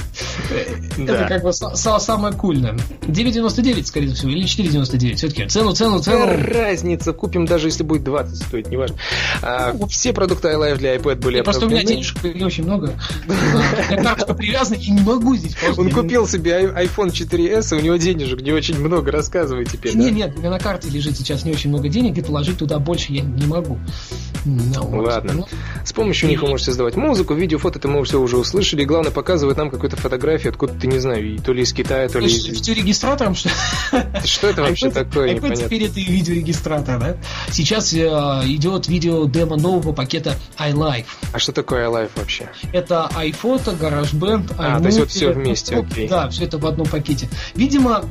S2: это как бы самое кульное. 9.99, скорее всего, или 4.99. Все-таки цену, цену, цену.
S1: Разница. Купим даже если будет 20 стоить, неважно. А, все продукты iLife для iPad были
S2: Просто у меня денежек не очень много. Карточка привязана и не могу здесь.
S1: Он купил себе iPhone 4s, у него денежек не очень много. Рассказывай теперь.
S2: Нет, нет, у меня на карте лежит сейчас не очень много денег, и положить туда больше я не могу.
S1: Ладно. Ну. С помощью них вы можете создавать музыку, видео, фото, это мы все уже услышали. И главное, показывает нам какую-то фотографию, откуда ты не знаю, то ли из Китая, то ли из...
S2: Видеорегистратором, что
S1: Что это вообще такое?
S2: iPad теперь это видеорегистратор, да? Сейчас э, идет видео-демо нового пакета iLife.
S1: А что такое iLife вообще?
S2: Это iPhoto, GarageBand,
S1: А, то есть вот все вместе, окей.
S2: Да, все это в одном пакете. Видимо,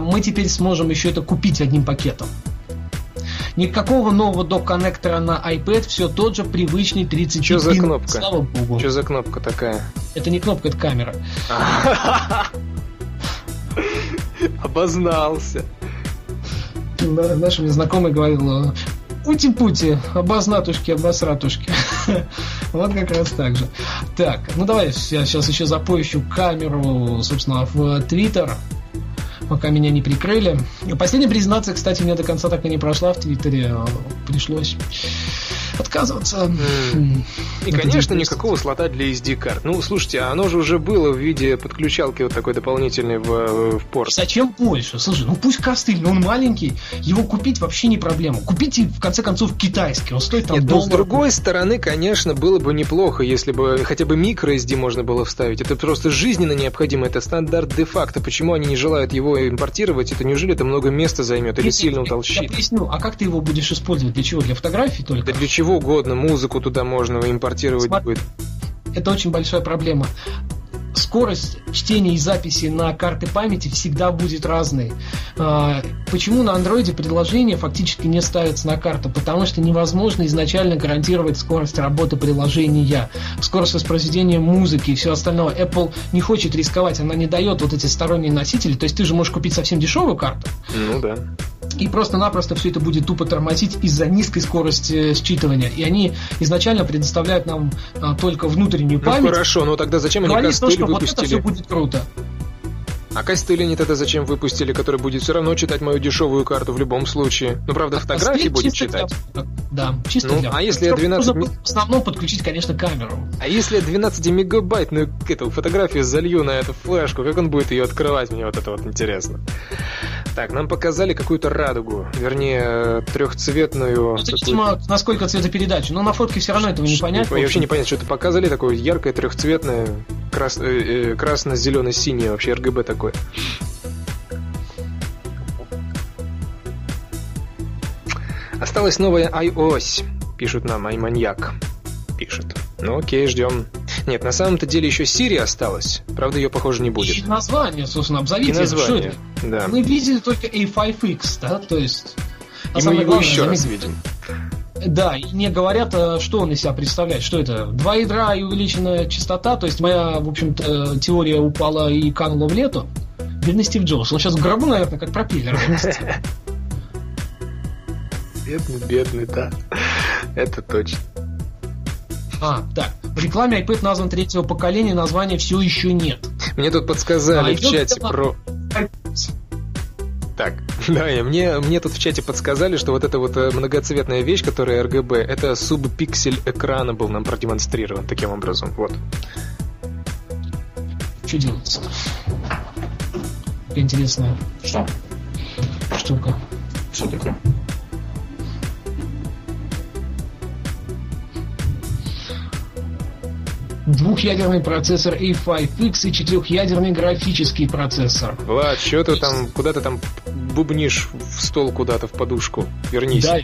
S2: мы теперь сможем еще это купить одним пакетом. Никакого нового док-коннектора на iPad, все тот же привычный 30
S1: Что за кнопка? Слава богу. Что за кнопка такая?
S2: Это не кнопка, это камера.
S1: Обознался.
S2: Наш мне знакомый говорил, ути-пути, обознатушки, обосратушки. вот как раз так же. Так, ну давай я сейчас еще запущу камеру, собственно, в Твиттер пока меня не прикрыли. Последняя презентация, кстати, у меня до конца так и не прошла в Твиттере. А пришлось отказываться.
S1: Mm. И, конечно, никакого слота для SD-карт. Ну, слушайте, оно же уже было в виде подключалки вот такой дополнительной в, в порт.
S2: Зачем больше? Слушай, ну пусть костыль, он маленький, его купить вообще не проблема. Купите, в конце концов, китайский, он стоит там Нет, доллар.
S1: Но с другой стороны, конечно, было бы неплохо, если бы хотя бы микро SD можно было вставить. Это просто жизненно необходимо, это стандарт де-факто. Почему они не желают его импортировать? Это неужели это много места займет или сильно утолщит? Я
S2: поясню, а как ты его будешь использовать? Для чего? Для фотографий только?
S1: Да для чего чего угодно, музыку туда можно импортировать Смотри, будет.
S2: Это очень большая проблема скорость чтения и записи на карты памяти всегда будет разной. А, почему на андроиде приложение фактически не ставится на карту? Потому что невозможно изначально гарантировать скорость работы приложения, скорость воспроизведения музыки и все остальное. Apple не хочет рисковать, она не дает вот эти сторонние носители. То есть ты же можешь купить совсем дешевую карту.
S1: Ну да.
S2: И просто-напросто все это будет тупо тормозить из-за низкой скорости считывания. И они изначально предоставляют нам а, только внутреннюю ну, память. Ну
S1: хорошо, но тогда зачем они костыль выпустили. Вот это
S2: все будет круто.
S1: А костыли не тогда зачем выпустили, который будет все равно читать мою дешевую карту в любом случае? Ну, правда, фотографии будет читать.
S2: Для... Да, чисто ну,
S1: для... А если 12...
S2: Нужно в основном подключить, конечно, камеру.
S1: А если 12 мегабайтную эту фотографию залью на эту флешку, как он будет ее открывать? Мне вот это вот интересно. Так, нам показали какую-то радугу, вернее, трехцветную...
S2: Это, видимо, насколько цветопередача. Но на фотке все равно этого не понять.
S1: Я вообще не понятно, что это показали, такое яркое трехцветное, крас... э, э, красно-зелено-синее, вообще РГБ такое. Осталась новая iOS, пишут нам, iManiac пишет. Ну окей, ждем. Нет, на самом-то деле еще Siri осталась. Правда, ее, похоже, не будет. И
S2: название, собственно, обзовите.
S1: И название,
S2: да. Мы видели только A5X, да, то есть...
S1: А и мы его главное, еще раз видим.
S2: Да, и не говорят, э, что он из себя представляет. Что это? Два ядра и увеличенная частота. То есть моя, в общем-то, теория упала и канула в лету. Бедный Стив Джобс. Он сейчас в гробу, наверное, как пропеллер.
S1: Бедный, бедный, да. Это точно.
S2: А, так. В рекламе iPad назван третьего поколения, названия все еще нет.
S1: Мне тут подсказали а, в чате про... Так, да, мне, мне тут в чате подсказали, что вот эта вот э, многоцветная вещь, которая RGB, это субпиксель экрана был нам продемонстрирован таким образом. Вот.
S2: Что делается? Интересная.
S1: Что?
S2: Штука.
S1: Что такое?
S2: Двухъядерный процессор A5X и четырехъядерный графический процессор.
S1: Влад, что ты там, куда ты там бубнишь в стол куда-то в подушку? Вернись.
S2: Да,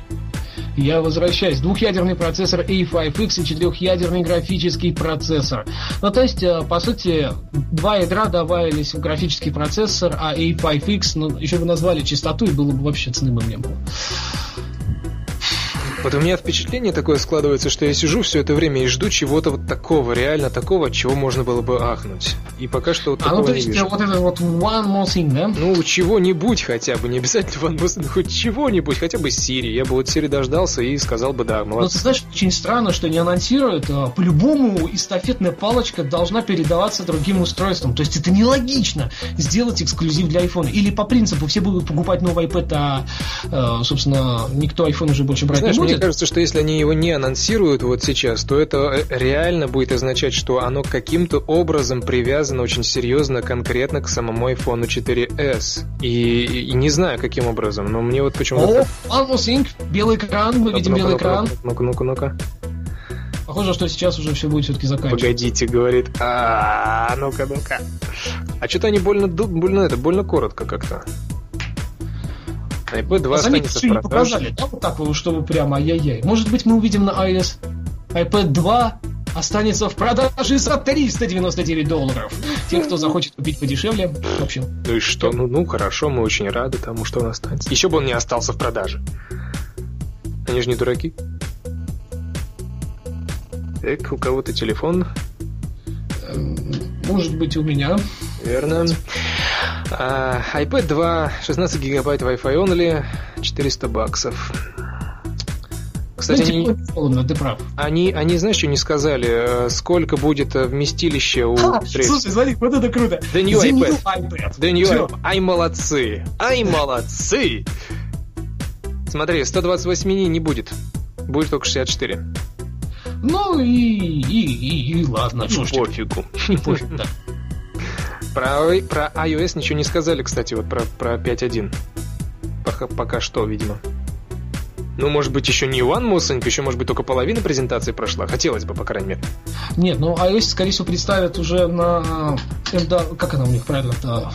S2: я возвращаюсь. Двухъядерный процессор A5X и четырехъядерный графический процессор. Ну, то есть, э, по сути, два ядра добавились в графический процессор, а A5X, ну, еще бы назвали частоту, и было бы вообще цены бы не было.
S1: Вот у меня впечатление такое складывается, что я сижу все это время и жду чего-то вот такого, реально такого, чего можно было бы ахнуть. И пока что вот
S2: а, ну,
S1: такого
S2: ну, то
S1: не
S2: есть
S1: вижу.
S2: вот это вот one more thing, да?
S1: Ну, чего-нибудь хотя бы, не обязательно One More Thing, хоть чего-нибудь, хотя бы Сири. Я бы вот Сири дождался и сказал бы, да,
S2: Но
S1: молодцы.
S2: Ну, ты знаешь, очень странно, что не анонсируют. а, По-любому эстафетная палочка должна передаваться другим устройствам. То есть это нелогично сделать эксклюзив для iPhone. Или по принципу все будут покупать новый iPad, а, э, собственно, никто iPhone уже больше брать
S1: Знаешь,
S2: не
S1: мне кажется, что если они его не анонсируют вот сейчас, то это э, реально будет означать, что оно каким-то образом привязано очень серьезно, конкретно к самому iPhone 4s. И, и не знаю, каким образом, но мне вот почему-то...
S2: О, more thing. Белый экран, мы видим белый экран.
S1: Ну-ка, ну-ка, ну-ка.
S2: Похоже, что сейчас уже все будет все-таки заканчиваться.
S1: Погодите, говорит. А, ну-ка, ну-ка. А что-то они больно, больно это, больно коротко как-то. iPad 2
S2: А заметьте,
S1: останется
S2: что
S1: в
S2: не показали, да, вот так вот, чтобы прямо ай-яй-яй. Может быть, мы увидим на iOS iPad 2 останется в продаже за 399 долларов. Те, кто захочет купить подешевле, в общем.
S1: Ну и что? Ну, ну хорошо, мы очень рады тому, что он останется. Еще бы он не остался в продаже. Они же не дураки. Так, у кого-то телефон,
S2: Эм, Может быть, у меня.
S1: верно. А, iPad 2, 16 гигабайт Wi-Fi only, 400 баксов. Кстати,
S2: ну,
S1: они,
S2: типа, безусловно, ты прав.
S1: они, они, знаешь, что не сказали, э, сколько будет э, вместилище у
S2: А,
S1: третьего?
S2: слушай, смотри, вот это круто.
S1: The new
S2: The
S1: iPad.
S2: new iPad.
S1: Да не,
S2: Всё.
S1: ай молодцы, ай молодцы. Смотри, 128 не будет, будет только 64.
S2: Ну и, и, и, и ладно, ж теперь,
S1: Пофигу.
S2: пофиг, да.
S1: Про, про iOS ничего не сказали, кстати, вот про, про 5.1. Пока, пока что, видимо. Ну, может быть, еще не More Thing, еще, может быть, только половина презентации прошла. Хотелось бы, по крайней мере.
S2: Нет, ну iOS, скорее всего, представят уже на MW, как она у них правильно-то?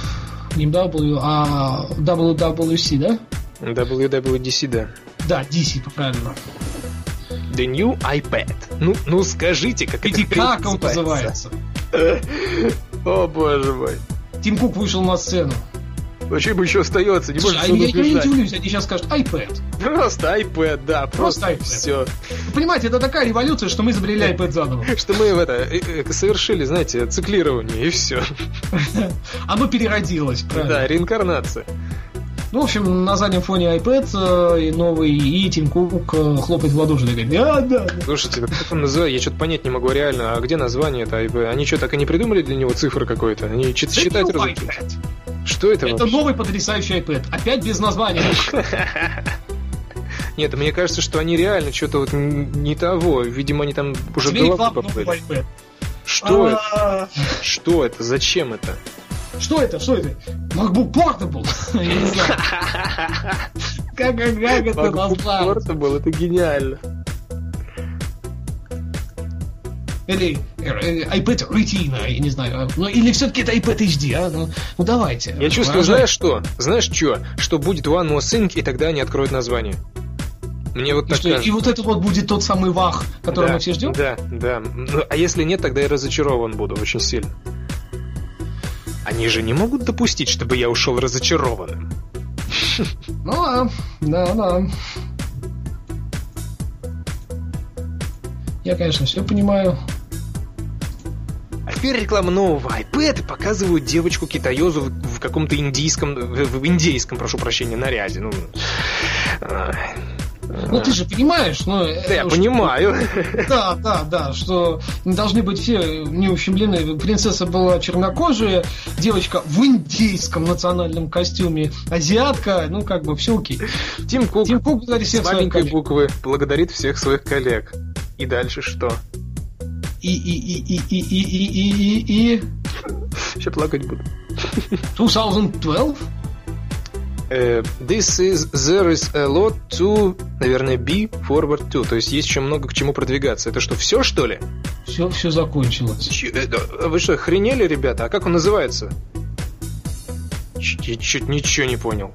S2: Не MW, а WWC, да?
S1: WWDC, да.
S2: Да, DC, правильно.
S1: The New iPad. Ну, ну скажите, как
S2: Иди,
S1: это
S2: как он
S1: называется? О, боже мой.
S2: Тим Кук вышел на сцену.
S1: Зачем еще остается? Не
S2: Слушай, а я, я не удивлюсь, они сейчас скажут iPad.
S1: Просто iPad, да,
S2: Просто
S1: просто,
S2: iPad.
S1: все.
S2: Понимаете, это такая революция, что мы изобрели iPad заново.
S1: Что мы это э, э, совершили, знаете, циклирование и все.
S2: Оно переродилось, правильно?
S1: Да, реинкарнация.
S2: Ну, в общем, на заднем фоне iPad э, и новый, и Тим Кук э, хлопает в ладоши, такой, да, да, да.
S1: Слушайте, как он называет, я что-то понять не могу реально, а где название это iPad? Они что, так и не придумали для него цифры какой-то? Они что-то
S2: The
S1: считать разучились? Что это
S2: Это
S1: вообще?
S2: новый потрясающий iPad. Опять без названия.
S1: Нет, мне кажется, что они реально что-то вот не того. Видимо, они там уже
S2: нового iPad.
S1: Что это?
S2: А,
S1: Что это? Зачем это?
S2: Что это? Что это? MacBook Portable? Я не знаю. Как, как, как это
S1: MacBook
S2: назвать?
S1: Portable, это гениально.
S2: Или iPad Retina, я не знаю. Ну, или все-таки это iPad HD, а? Ну, ну, давайте.
S1: Я чувствую, знаешь что? Знаешь что? Что будет One More Thing, и тогда они откроют название. Мне вот
S2: И,
S1: так
S2: что, и вот это вот будет тот самый вах, который
S1: да,
S2: мы все ждем?
S1: Да, да. Ну, а если нет, тогда я разочарован буду очень сильно. Они же не могут допустить, чтобы я ушел разочарованным.
S2: Ну, да, да, да. Я, конечно, все понимаю.
S1: А теперь реклама нового iPad показывают девочку-китаёзу в, в каком-то индийском, в, в индейском, прошу прощения, наряде. Ну, ай.
S2: Ну, ты же понимаешь, ну...
S1: Да, я понимаю.
S2: Да, да, да, что не должны быть все не ущемлены. Принцесса была чернокожая, девочка в индейском национальном костюме, азиатка, ну, как бы, все окей.
S1: Тим Кук
S2: Тим Кук благодарит
S1: с
S2: всех своих
S1: маленькой
S2: коллег.
S1: буквы благодарит всех своих коллег. И дальше что?
S2: И, и, и, и, и, и, и, и, и...
S1: Сейчас плакать буду.
S2: 2012?
S1: Э, this is, there is a lot to, наверное, be forward to. То есть есть еще много к чему продвигаться. Это что, все, что ли?
S2: Все, все закончилось.
S1: Чё- э, да, Вы что, охренели, ребята? А как он называется? Ч- Я чуть ничего не понял.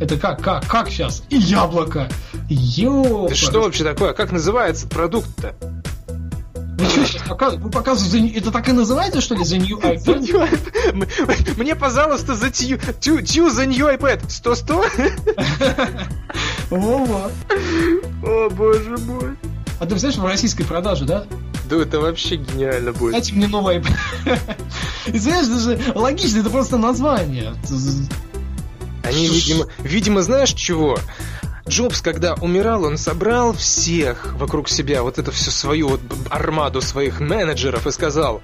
S2: Это как, как, как сейчас? И яблоко.
S1: Это что вообще такое? Как называется продукт-то?
S2: Вы что сейчас показываете? Вы показываете, это так и называется, что ли, The New iPad?
S1: Мне, пожалуйста, за тю, тю, тю за new iPad. 100-100?
S2: Во-во.
S1: О, боже мой.
S2: А ты знаешь, в российской продаже, да?
S1: Да это вообще гениально будет.
S2: Дайте мне новый iPad. И знаешь, даже логично, это просто название.
S1: Они, видимо, видимо, знаешь чего? Джобс, когда умирал, он собрал всех вокруг себя, вот это всю свою вот армаду своих менеджеров и сказал,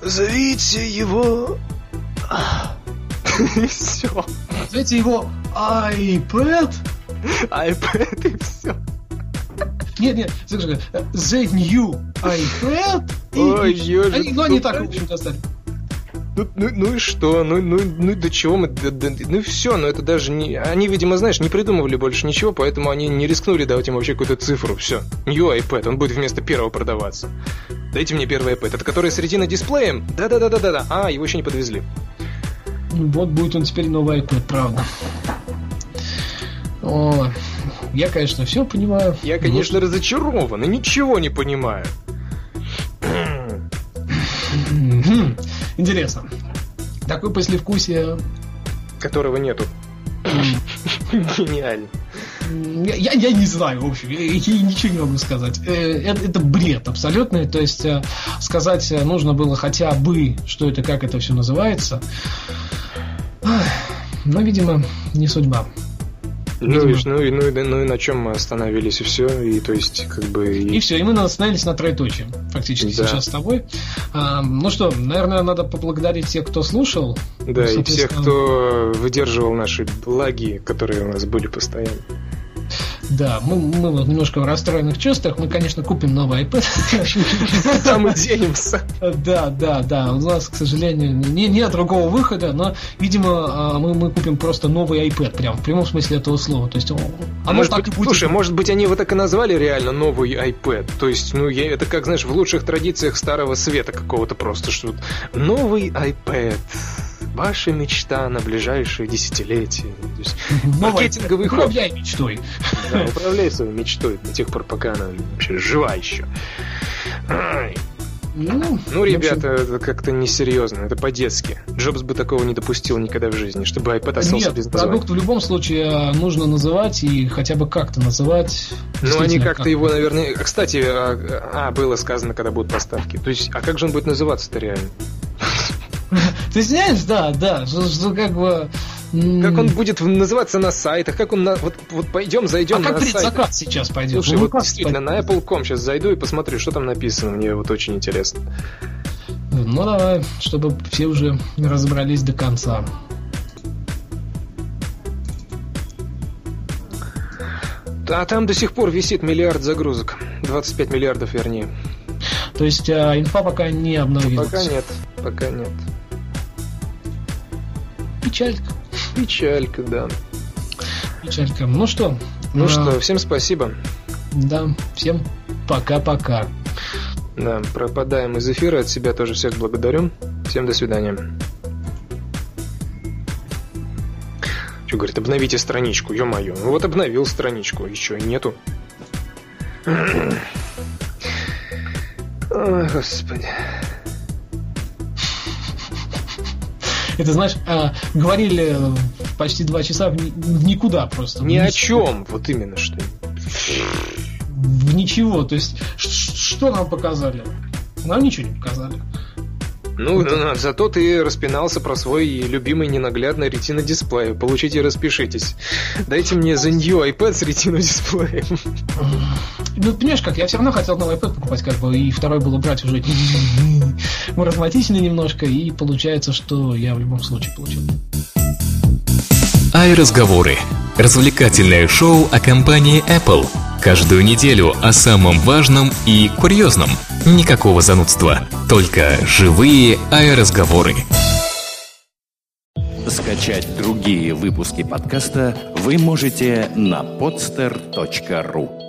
S1: зовите его... И все.
S2: Зовите его iPad?
S1: iPad и все.
S2: Нет, нет, слушай, The New iPad?
S1: Ой, ёжик,
S2: они, ну, они так, в общем-то, стали.
S1: Ну, ну, ну и что? Ну, ну, ну до чего мы? Да, да, ну все, но это даже не. Они, видимо, знаешь, не придумывали больше ничего, поэтому они не рискнули давать им вообще какую-то цифру. Все. New iPad, он будет вместо первого продаваться. Дайте мне первый iPad. Это который с ретино дисплеем? Да-да-да-да-да. А, его еще не подвезли.
S2: Ну, вот будет он теперь новый iPad, правда. О, я, конечно, все понимаю.
S1: Я, конечно,
S2: Но...
S1: разочарован и ничего не понимаю.
S2: Интересно. Такое послевкусие...
S1: Которого нету. Гениально.
S2: Я, я, я не знаю, в общем, я, я ничего не могу сказать. Это, это бред абсолютный. То есть э, сказать нужно было хотя бы, что это, как это все называется. Но, видимо, не судьба.
S1: Ну и, ну, и, ну, и, ну и на чем мы остановились, и все, и то есть, как бы...
S2: И, и все, и мы остановились на троеточии, фактически да. сейчас с тобой. А, ну что, наверное, надо поблагодарить тех, кто слушал.
S1: Да, ну, и всех, кто выдерживал наши лаги, которые у нас были постоянно.
S2: Да, мы, мы вот немножко в расстроенных чувствах. Мы, конечно, купим новый iPad.
S1: Там и денемся.
S2: Да, да, да. У нас, к сожалению, не, нет другого выхода, но, видимо, а, мы, мы купим просто новый iPad, прям в прямом смысле этого слова. То есть,
S1: а может так быть, и будет. Слушай, может быть, они его так и назвали реально новый iPad. То есть, ну, я, это как, знаешь, в лучших традициях старого света какого-то просто, что новый iPad ваша мечта на ближайшие десятилетия. То есть, маркетинговый ход.
S2: Управляй мечтой.
S1: Да, управляй своей мечтой до тех пор, пока она вообще жива еще. Ну, ну, ребята, это как-то несерьезно, это по-детски. Джобс бы такого не допустил никогда в жизни, чтобы iPad остался
S2: Нет,
S1: без
S2: названия. продукт в любом случае э, нужно называть и хотя бы как-то называть.
S1: Ну, они как-то как его, наверное... Кстати, а, а, было сказано, когда будут поставки. То есть, а как же он будет называться-то реально?
S2: Ты знаешь, да, да, что, что как бы...
S1: Как он будет называться на сайтах, как он на... Вот, вот пойдем, зайдем а
S2: на
S1: как
S2: предзаказ сейчас пойдет?
S1: Слушай, ну, вот действительно, на Apple.com сейчас зайду и посмотрю, что там написано, мне вот очень интересно.
S2: Ну давай, чтобы все уже разобрались до конца.
S1: А там до сих пор висит миллиард загрузок. 25 миллиардов, вернее.
S2: То есть а, инфа пока не обновилась?
S1: Пока нет, пока нет.
S2: Печалька.
S1: Печалька, да.
S2: Печалька. Ну что?
S1: Ну а... что, всем спасибо.
S2: Да, всем пока-пока.
S1: Да, пропадаем из эфира, от себя тоже всех благодарю. Всем до свидания. Что говорит, обновите страничку, ё-моё. Ну вот обновил страничку, и что, нету? Ой, господи.
S2: Это, знаешь, а, говорили почти два часа в, в никуда просто.
S1: Ни о чем, вот именно что.
S2: В ничего. То есть, что нам показали? Нам ничего не показали.
S1: Ну, ну, зато ты распинался про свой любимый ненаглядный ретина дисплей. Получите и распишитесь. Дайте мне за New iPad с ретина дисплеем.
S2: Ну, понимаешь, как, я все равно хотел новый iPad покупать, как бы, и второй было брать уже маразматично немножко, и получается, что я в любом случае получил.
S3: Ай разговоры. Развлекательное шоу о компании Apple. Каждую неделю о самом важном и курьезном. Никакого занудства. Только живые ай-разговоры.
S4: Скачать другие выпуски подкаста вы можете на podster.ru